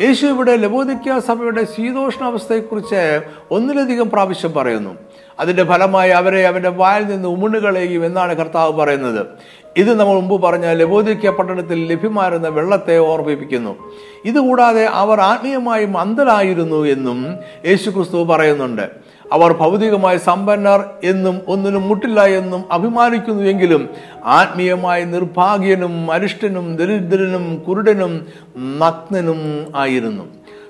യേശു ഇവിടെ ലബോദിക്ക സഭയുടെ ശീതോഷ്ണാവസ്ഥയെക്കുറിച്ച് ഒന്നിലധികം പ്രാവശ്യം പറയുന്നു. അതിന്റെ ഫലമായി അവരെ അവന്റെ വായിൽ നിന്ന് ഉമിണുകളെയും എന്നാണ് കർത്താവ് പറയുന്നത്. ഇത് നമ്മൾ മുമ്പ് പറഞ്ഞ ലബോദിക്ക പട്ടണത്തിൽ ലഭ്യമായിരുന്ന വെള്ളത്തെ ഓർമ്മിപ്പിക്കുന്നു. ഇതുകൂടാതെ അവർ ആത്മീയമായി മന്ദരായിരുന്നു എന്നും യേശു ക്രിസ്തു പറയുന്നുണ്ട്. അവർ ഭൗതികമായി സമ്പന്നർ എന്നും ഒന്നിനും മുട്ടില്ല എന്നും അഭിമാനിക്കുന്നുവെങ്കിലും ആത്മീയമായി നിർഭാഗ്യനും അരിഷ്ടനും ദരിദ്രനും കുരുടനും നഗ്നനും ആയിരുന്നു.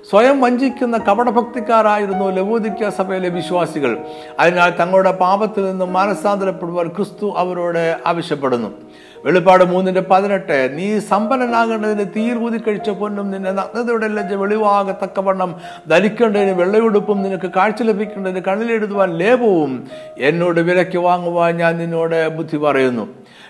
സ്വയം വഞ്ചിക്കുന്ന കപടഭക്തിക്കാരായിരുന്നു ലവോദിക്ക സഭയിലെ വിശ്വാസികൾ. അതിനാൽ തങ്ങളുടെ പാപത്തിൽ നിന്നും മാനസാന്തരപ്പെടുവാൻ ക്രിസ്തു അവരോട് ആവശ്യപ്പെടുന്നു. വെളിപ്പാട് മൂന്നിന്റെ പതിനെട്ട് നീ സമ്പന്നനാകേണ്ടതിന് ഊതി ഊതിക്കഴിച്ച പൊന്നും നിന്നെ നഗ്നതയുടെ ലജ്ജ വെളിവാകത്തക്കവണ്ണം ധരിക്കേണ്ടതിന് വെള്ളയുടുപ്പും നിനക്ക് കാഴ്ച ലഭിക്കേണ്ടതിന് കണ്ണിലെഴുതുവാൻ ലേപവും എന്നോട് വിലയ്ക്ക് വാങ്ങുവാൻ ഞാൻ നിന്നോട് ബുദ്ധി പറയുന്നു.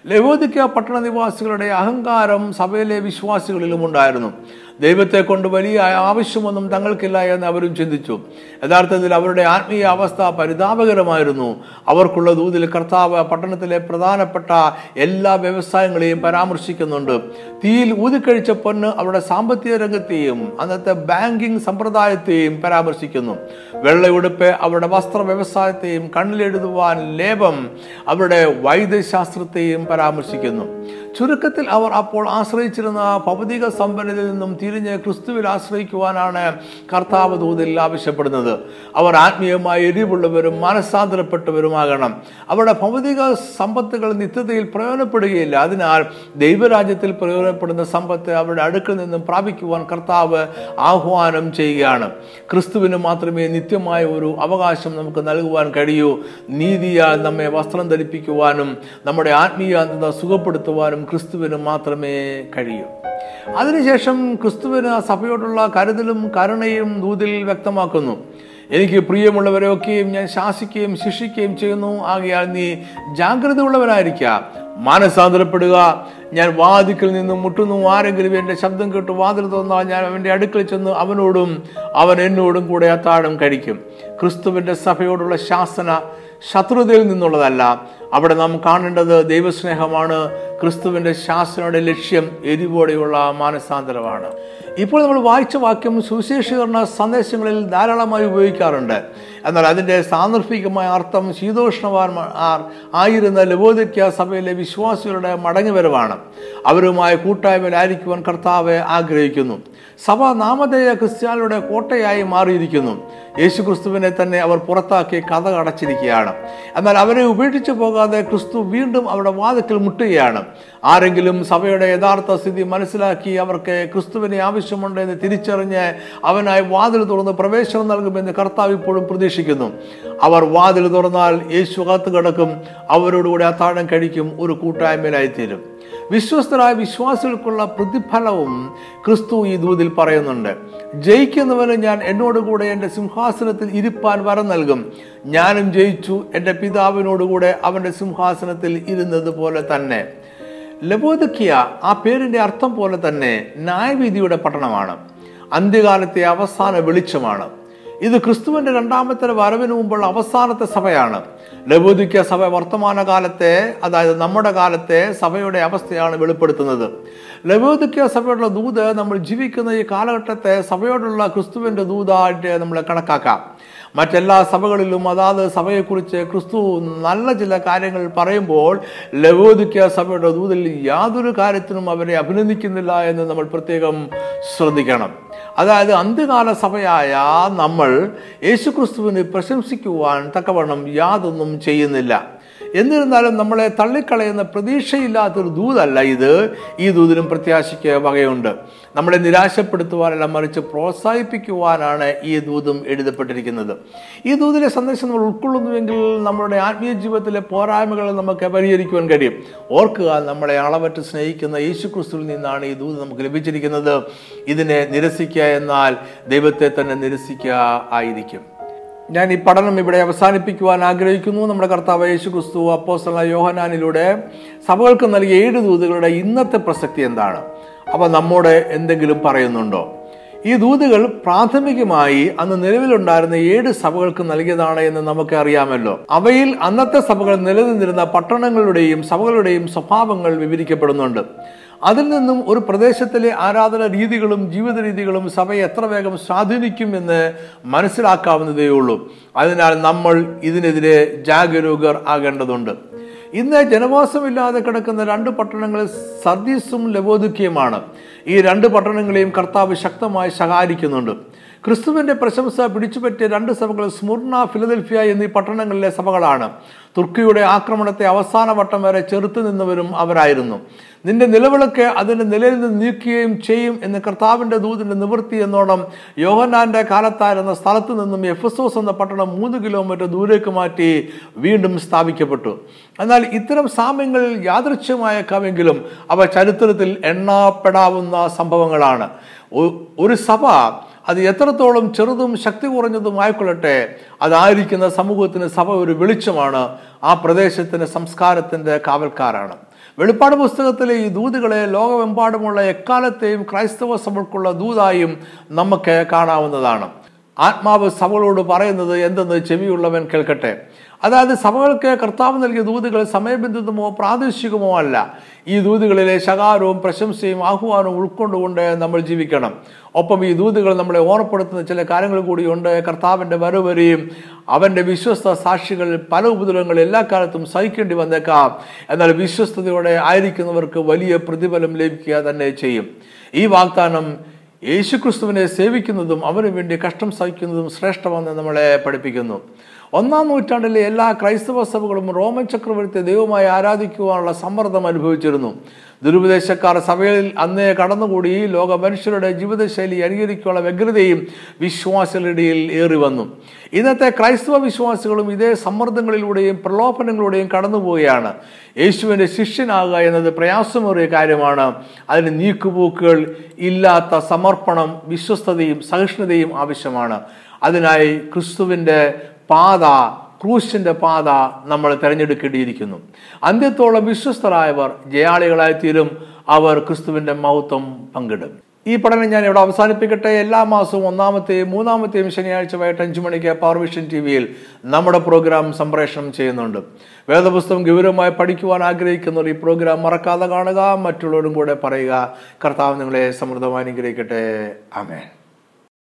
ലവോദിക്ക പട്ടണ നിവാസികളുടെ അഹങ്കാരം സഭയിലെ വിശ്വാസികളിലും ഉണ്ടായിരുന്നു. ദൈവത്തെ കൊണ്ട് വലിയ ആവശ്യമൊന്നും തങ്ങൾക്കില്ല എന്ന് അവരും ചിന്തിച്ചു. യഥാർത്ഥത്തിൽ അവരുടെ ആത്മീയ അവസ്ഥ പരിതാപകരമായിരുന്നു. അവർക്കുള്ള ദൂതിൽ കർത്താവ് പട്ടണത്തിലെ പ്രധാനപ്പെട്ട എല്ലാ വ്യവസായങ്ങളെയും പരാമർശിക്കുന്നുണ്ട്. തീയിൽ ഊതിക്കഴിച്ച പൊന്ന് അവരുടെ സാമ്പത്തിക രംഗത്തെയും അന്നത്തെ ബാങ്കിംഗ് സമ്പ്രദായത്തെയും പരാമർശിക്കുന്നു. വെള്ളയുടുപ്പ് അവരുടെ വസ്ത്ര വ്യവസായത്തെയും കണ്ണിലെഴുതുവാൻ ലേപം അവരുടെ വൈദ്യശാസ്ത്രത്തെയും പരാമർശിക്കുന്നു. ചുരുക്കത്തിൽ അവർ അപ്പോൾ ആശ്രയിച്ചിരുന്ന ഭൗതിക സമ്പന്നതയിൽ നിന്നും തിരിഞ്ഞ് ക്രിസ്തുവിൽ ആശ്രയിക്കുവാനാണ് കർത്താവ് തോതിൽ ആവശ്യപ്പെടുന്നത്. അവർ ആത്മീയമായി എരിവുള്ളവരും മനസ്സാന്തരപ്പെട്ടവരുമാകണം. അവരുടെ ഭൗതിക സമ്പത്തുകൾ നിത്യതയിൽ പ്രയോജനപ്പെടുകയില്ല. അതിനാൽ ദൈവരാജ്യത്തിൽ പ്രയോജനപ്പെടുന്ന സമ്പത്ത് അവരുടെ അടുക്കിൽ നിന്നും പ്രാപിക്കുവാൻ കർത്താവ് ആഹ്വാനം ചെയ്യുകയാണ്. ക്രിസ്തുവിന് മാത്രമേ നിത്യമായ ഒരു അവകാശം നമുക്ക് നൽകുവാൻ കഴിയൂ. നീതിയാൽ നമ്മെ വസ്ത്രം ധരിപ്പിക്കുവാനും നമ്മുടെ ആത്മീയാന്തത സുഖപ്പെടുത്തുവാനും ക്രിസ്തുവിന് മാത്രമേ കഴിയൂ. അതിനുശേഷം ക്രിസ്തുവിന് സഭയോടുള്ള കരുതലും കരുണയും ദൂതിൽ വ്യക്തമാക്കുന്നു. എനിക്ക് പ്രിയമുള്ളവരെയൊക്കെയും ഞാൻ ശാസിക്കുകയും ശിക്ഷിക്കുകയും ചെയ്യുന്നു. ആകയാൽ നീ ജാഗ്രത ഉള്ളവരായിരിക്കുക മാനസാന്തരപ്പെടുക. ഞാൻ വാതിക്കൽ നിന്നും മുട്ടുന്നു. ആരെങ്കിലും എന്റെ ശബ്ദം കേട്ട് വാതിൽ തോന്നാൽ ഞാൻ അവന്റെ അടുക്കൽ ചെന്ന് അവനോടും അവൻ എന്നോടും കൂടെ അത്താഴം കഴിക്കും. ക്രിസ്തുവിന്റെ സഭയോടുള്ള ശാസന ശത്രുതയിൽ നിന്നുള്ളതല്ല. അവിടെ നാം കാണേണ്ടത് ദൈവസ്നേഹമാണ്. ക്രിസ്തുവിന്റെ ശാസ്ത്രയുടെ ലക്ഷ്യം എരിവോടെയുള്ള മാനസാന്തരമാണ്. ഇപ്പോൾ നമ്മൾ വായിച്ച വാക്യം സുവിശേഷീകരണ സന്ദേശങ്ങളിൽ ധാരാളമായി ഉപയോഗിക്കാറുണ്ട്. എന്നാൽ അതിന്റെ സാന്ദർഭികമായ അർത്ഥം ശീതോഷ്ണവാൻ ആയിരുന്ന ലബോദിക്യ സഭയിലെ വിശ്വാസികളുടെ മടങ്ങിവരവാണ്. അവരുമായി കൂട്ടായ്മയിലായിരിക്കുവാൻ കർത്താവ് ആഗ്രഹിക്കുന്നു. സഭ നാമധേയ ക്രിസ്ത്യാനിയുടെ കോട്ടയായി മാറിയിരിക്കുന്നു. യേശു ക്രിസ്തുവിനെ തന്നെ അവർ പുറത്താക്കി കഥ അടച്ചിരിക്കുകയാണ് എന്നാൽ അവരെ ഉപേക്ഷിച്ചു പോകാതെ ക്രിസ്തു വീണ്ടും അവരുടെ വാദത്തിൽ മുട്ടുകയാണ്. ആരെങ്കിലും സഭയുടെ യഥാർത്ഥ സ്ഥിതി മനസ്സിലാക്കി അവർക്ക് ക്രിസ്തുവിനെ ആവശ്യമുണ്ട് എന്ന് തിരിച്ചറിഞ്ഞ് അവനായി വാതിൽ തുറന്ന് പ്രവേശനം നൽകുമെന്ന് കർത്താവ് ഇപ്പോഴും പ്രതീക്ഷിക്കുന്നു. അവർ വാതിൽ തുറന്നാൽ യേശു കാത്തു കിടക്കും അവരോടുകൂടി അത്താഴം കഴിക്കും. ഒരു കൂട്ടായ്മയിലായിത്തീരും. വിശ്വസ്തരായ വിശ്വാസികൾക്കുള്ള പ്രതിഫലവും ക്രിസ്തു ഈ ദൂതിൽ പറയുന്നുണ്ട്. ജയിക്കുന്നവന് ഞാൻ എന്നോടുകൂടെ എന്റെ സിംഹാസനത്തിൽ ഇരുപ്പാൻ വരം നൽകും. ഞാനും ജയിച്ചു എന്റെ പിതാവിനോടുകൂടെ അവന്റെ സിംഹാസനത്തിൽ ഇരുന്നത് പോലെ തന്നെ. ലബോദക്കിയ ആ പേരിന്റെ അർത്ഥം പോലെ തന്നെ ന്യായവിധിയുടെ പട്ടണമാണ് അന്ത്യകാലത്തെ അവസാന വെളിച്ചമാണ്. ഇത് ക്രിസ്തുവിന്റെ രണ്ടാമത്തെ വരവിന് മുമ്പുള്ള അവസാനത്തെ സഭയാണ്. ലബോദിക്ക സഭ വർത്തമാനകാലത്തെ അതായത് നമ്മുടെ കാലത്തെ സഭയുടെ അവസ്ഥയാണ് വെളിപ്പെടുത്തുന്നത്. ലബോദിക്ക സഭയുടെ ദൂത് നമ്മൾ ജീവിക്കുന്ന ഈ കാലഘട്ടത്തെ സഭയോടുള്ള ക്രിസ്തുവിന്റെ ദൂതായിട്ട് നമ്മൾ കണക്കാക്കാം. മറ്റെല്ലാ സഭകളിലും അതാത് സഭയെക്കുറിച്ച് ക്രിസ്തു നല്ല ചില കാര്യങ്ങൾ പറയുമ്പോൾ ലവോദിക്ക സഭയുടെ ദൂതിൽ യാതൊരു കാര്യത്തിനും അവരെ അഭിനന്ദിക്കുന്നില്ല എന്ന് നമ്മൾ പ്രത്യേകം ശ്രദ്ധിക്കണം. അതായത് അന്ത്യകാല സഭയായ നമ്മൾ യേശുക്രിസ്തുവിനെ പ്രശംസിക്കുവാൻ തക്കവണ്ണം യാതൊന്നും ചെയ്യുന്നില്ല. എന്നിരുന്നാലും നമ്മളെ തള്ളിക്കളയുന്ന പ്രതീക്ഷയില്ലാത്തൊരു ദൂതല്ല ഇത്. ഈ ദൂതിനും പ്രത്യാശയ്ക്ക് വകയുണ്ട്. നമ്മളെ നിരാശപ്പെടുത്തുവാനല്ല മറിച്ച് പ്രോത്സാഹിപ്പിക്കുവാനാണ് ഈ ദൂതും എഴുതപ്പെട്ടിരിക്കുന്നത്. ഈ ദൂതിലെ സന്ദേശം നമ്മൾ ഉൾക്കൊള്ളുന്നുവെങ്കിൽ നമ്മുടെ ആത്മീയ ജീവിതത്തിലെ പോരായ്മകൾ നമുക്ക് പരിഹരിക്കുവാൻ കഴിയും. ഓർക്കുക നമ്മളെ അളവറ്റ് സ്നേഹിക്കുന്ന യേശുക്രിസ്തുവിൽ നിന്നാണ് ഈ ദൂത് നമുക്ക് ലഭിച്ചിരിക്കുന്നത്. ഇതിനെ നിരസിക്കുക എന്നാൽ ദൈവത്തെ തന്നെ നിരസിക്കുക ആയിരിക്കും. ഞാൻ ഈ പഠനം ഇവിടെ അവസാനിപ്പിക്കുവാൻ ആഗ്രഹിക്കുന്നു. നമ്മുടെ കർത്താവ് യേശു ക്രിസ്തു അപ്പോസ്തല യോഹനാനിലൂടെ സഭകൾക്ക് നൽകിയ ഏഴ് ദൂതുകളുടെ ഇന്നത്തെ പ്രസക്തി എന്താണ്? അവ നമ്മോട് എന്തെങ്കിലും പറയുന്നുണ്ടോ? ഈ ദൂതുകൾ പ്രാഥമികമായി അന്ന് നിലവിലുണ്ടായിരുന്ന ഏഴ് സഭകൾക്ക് നൽകിയതാണ് എന്ന് നമുക്ക് അറിയാമല്ലോ. അവയിൽ അന്നത്തെ സഭകൾ നിലനിന്നിരുന്ന പട്ടണങ്ങളുടെയും സഭകളുടെയും സ്വഭാവങ്ങൾ വിവരിക്കപ്പെടുന്നുണ്ട്. അതിൽ നിന്നും ഒരു പ്രദേശത്തിലെ ആരാധന രീതികളും ജീവിത രീതികളും സഭയെ എത്ര വേഗം സ്വാധീനിക്കുമെന്ന് മനസ്സിലാക്കാവുന്നതേ ഉള്ളൂ. അതിനാൽ നമ്മൾ ഇതിനെതിരെ ജാഗരൂകർ ആകേണ്ടതുണ്ട്. ഇന്ന് ജനവാസമില്ലാതെ കിടക്കുന്ന രണ്ട് പട്ടണങ്ങൾ സർദീസും ലബോദുക്കിയുമാണ് ഈ രണ്ട് പട്ടണങ്ങളെയും കർത്താവ് ശക്തമായി ശകാരിക്കുന്നുണ്ട്. ക്രിസ്തുവിന്റെ പ്രശംസ പിടിച്ചുപറ്റിയ രണ്ട് സഭകൾ സ്മുർണ ഫിലദൽഫിയ എന്നീ പട്ടണങ്ങളിലെ സഭകളാണ്. തുർക്കിയുടെ ആക്രമണത്തെ അവസാന വട്ടം വരെ ചെറുത്തു നിന്നവരും അവരായിരുന്നു. നിന്റെ നിലവിളക്ക് അതിന്റെ നിലയിൽ നിന്ന് നീക്കുകയും ചെയ്യും എന്ന് കർത്താവിന്റെ ദൂതിന്റെ നിവൃത്തി എന്നോണം യോഹനാന്റെ കാലത്തായിരുന്ന സ്ഥലത്തു നിന്നും എഫസോസ് എന്ന പട്ടണം മൂന്ന് കിലോമീറ്റർ ദൂരേക്ക് മാറ്റി വീണ്ടും സ്ഥാപിക്കപ്പെട്ടു. എന്നാൽ ഇത്തരം സാമ്യങ്ങൾ യാദൃച്ഛ്യമായേക്കാമെങ്കിലും അവ ചരിത്രത്തിൽ എണ്ണപ്പെടാവുന്ന സംഭവങ്ങളാണ്. ഒരു സഭ അത് എത്രത്തോളം ചെറുതും ശക്തി കുറഞ്ഞതും ആയിക്കൊള്ളട്ടെ അതായിരിക്കുന്ന സമൂഹത്തിന് സഭ ഒരു വെളിച്ചമാണ്. ആ പ്രദേശത്തിന് സംസ്കാരത്തിന്റെ കാവൽക്കാരാണ്. വെളിപ്പാട് പുസ്തകത്തിലെ ഈ ദൂതുകളെ ലോകമെമ്പാടുമുള്ള എക്കാലത്തെയും ക്രൈസ്തവ സഭകൾക്കുള്ള ദൂതായും നമുക്ക് കാണാവുന്നതാണ്. ആത്മാവ് സഭകളോട് പറയുന്നത് എന്തെന്ന് ചെവിയുള്ളവൻ കേൾക്കട്ടെ. അതായത് സഭകൾക്ക് കർത്താവ് നൽകിയ ദൂതുകൾ സമയബന്ധിതമോ പ്രാദേശികമോ അല്ല. ഈ ദൂതുകളിലെ ശകാരവും പ്രശംസയും ആഹ്വാനവും ഉൾക്കൊണ്ടുകൊണ്ട് നമ്മൾ ജീവിക്കണം. ഒപ്പം ഈ ദൂതുകൾ നമ്മളെ ഓർമ്മപ്പെടുത്തുന്ന ചില കാര്യങ്ങൾ കൂടിയുണ്ട്. കർത്താവിന്റെ വരവരെയും അവന്റെ വിശ്വസ്ത സാക്ഷികൾ പല ഉപദ്രവങ്ങൾ എല്ലാ കാലത്തും സഹിക്കേണ്ടി വന്നേക്കാം. എന്നാൽ വിശ്വസ്തയോടെ ആയിരിക്കുന്നവർക്ക് വലിയ പ്രതിഫലം ലഭിക്കുക തന്നെ ചെയ്യും. ഈ വാഗ്ദാനം യേശുക്രിസ്തുവിനെ സേവിക്കുന്നതും അവന് വേണ്ടി കഷ്ടം സഹിക്കുന്നതും ശ്രേഷ്ഠമെന്ന് നമ്മളെ പഠിപ്പിക്കുന്നു. ഒന്നാം നൂറ്റാണ്ടിലെ എല്ലാ ക്രൈസ്തവ സഭകളും റോമൻ ചക്രവർത്തി ദൈവമായി ആരാധിക്കുവാനുള്ള സമ്മർദ്ദം അനുഭവിച്ചിരുന്നു. ദുരുപദേശക്കാർ സഭയിൽ അന്നേ കടന്നുകൂടി ലോക മനുഷ്യരുടെ ജീവിതശൈലി അനുകരിക്കാനുള്ള വ്യഗ്രതയും വിശ്വാസികളുടെ ഇടയിൽ ഏറി വന്നു. ഇന്നത്തെ ക്രൈസ്തവ വിശ്വാസികളും ഇതേ സമ്മർദ്ദങ്ങളിലൂടെയും പ്രലോഭനങ്ങളിലൂടെയും കടന്നുപോവുകയാണ്. യേശുവിന്റെ ശിഷ്യനാകുക എന്നത് പ്രയാസമേറിയ കാര്യമാണ്. അതിന് നീക്കുപോക്കുകൾ ഇല്ലാത്ത സമർപ്പണം വിശ്വസ്തതയും സഹിഷ്ണുതയും ആവശ്യമാണ്. അതിനായി ക്രിസ്തുവിന്റെ പാത ക്രൂശിന്റെ പാത നമ്മൾ തിരഞ്ഞെടുക്കേണ്ടിയിരിക്കുന്നു. അന്ത്യത്തോളം വിശ്വസ്തരായവർ ജയാളികളായിത്തീരും അവർ ക്രിസ്തുവിന്റെ മഹത്വം പങ്കിടും. ഈ പഠനം ഞാൻ ഇവിടെ അവസാനിപ്പിക്കട്ടെ. എല്ലാ മാസവും ഒന്നാമത്തെയും മൂന്നാമത്തെയും ശനിയാഴ്ച വൈകിട്ട് അഞ്ചു മണിക്ക് പവർ വിഷൻ ടി വിയിൽ നമ്മുടെ പ്രോഗ്രാം സംപ്രേഷണം ചെയ്യുന്നുണ്ട്. വേദപുസ്തകം ഗൗരവമായി പഠിക്കുവാൻ ആഗ്രഹിക്കുന്നവർ ഈ പ്രോഗ്രാം മറക്കാതെ കാണുക. മറ്റുള്ളവരും കൂടെ പറയുക. കർത്താവ് നിങ്ങളെ സമൃദ്ധമായി അനുഗ്രഹിക്കട്ടെ. ആമേൻ.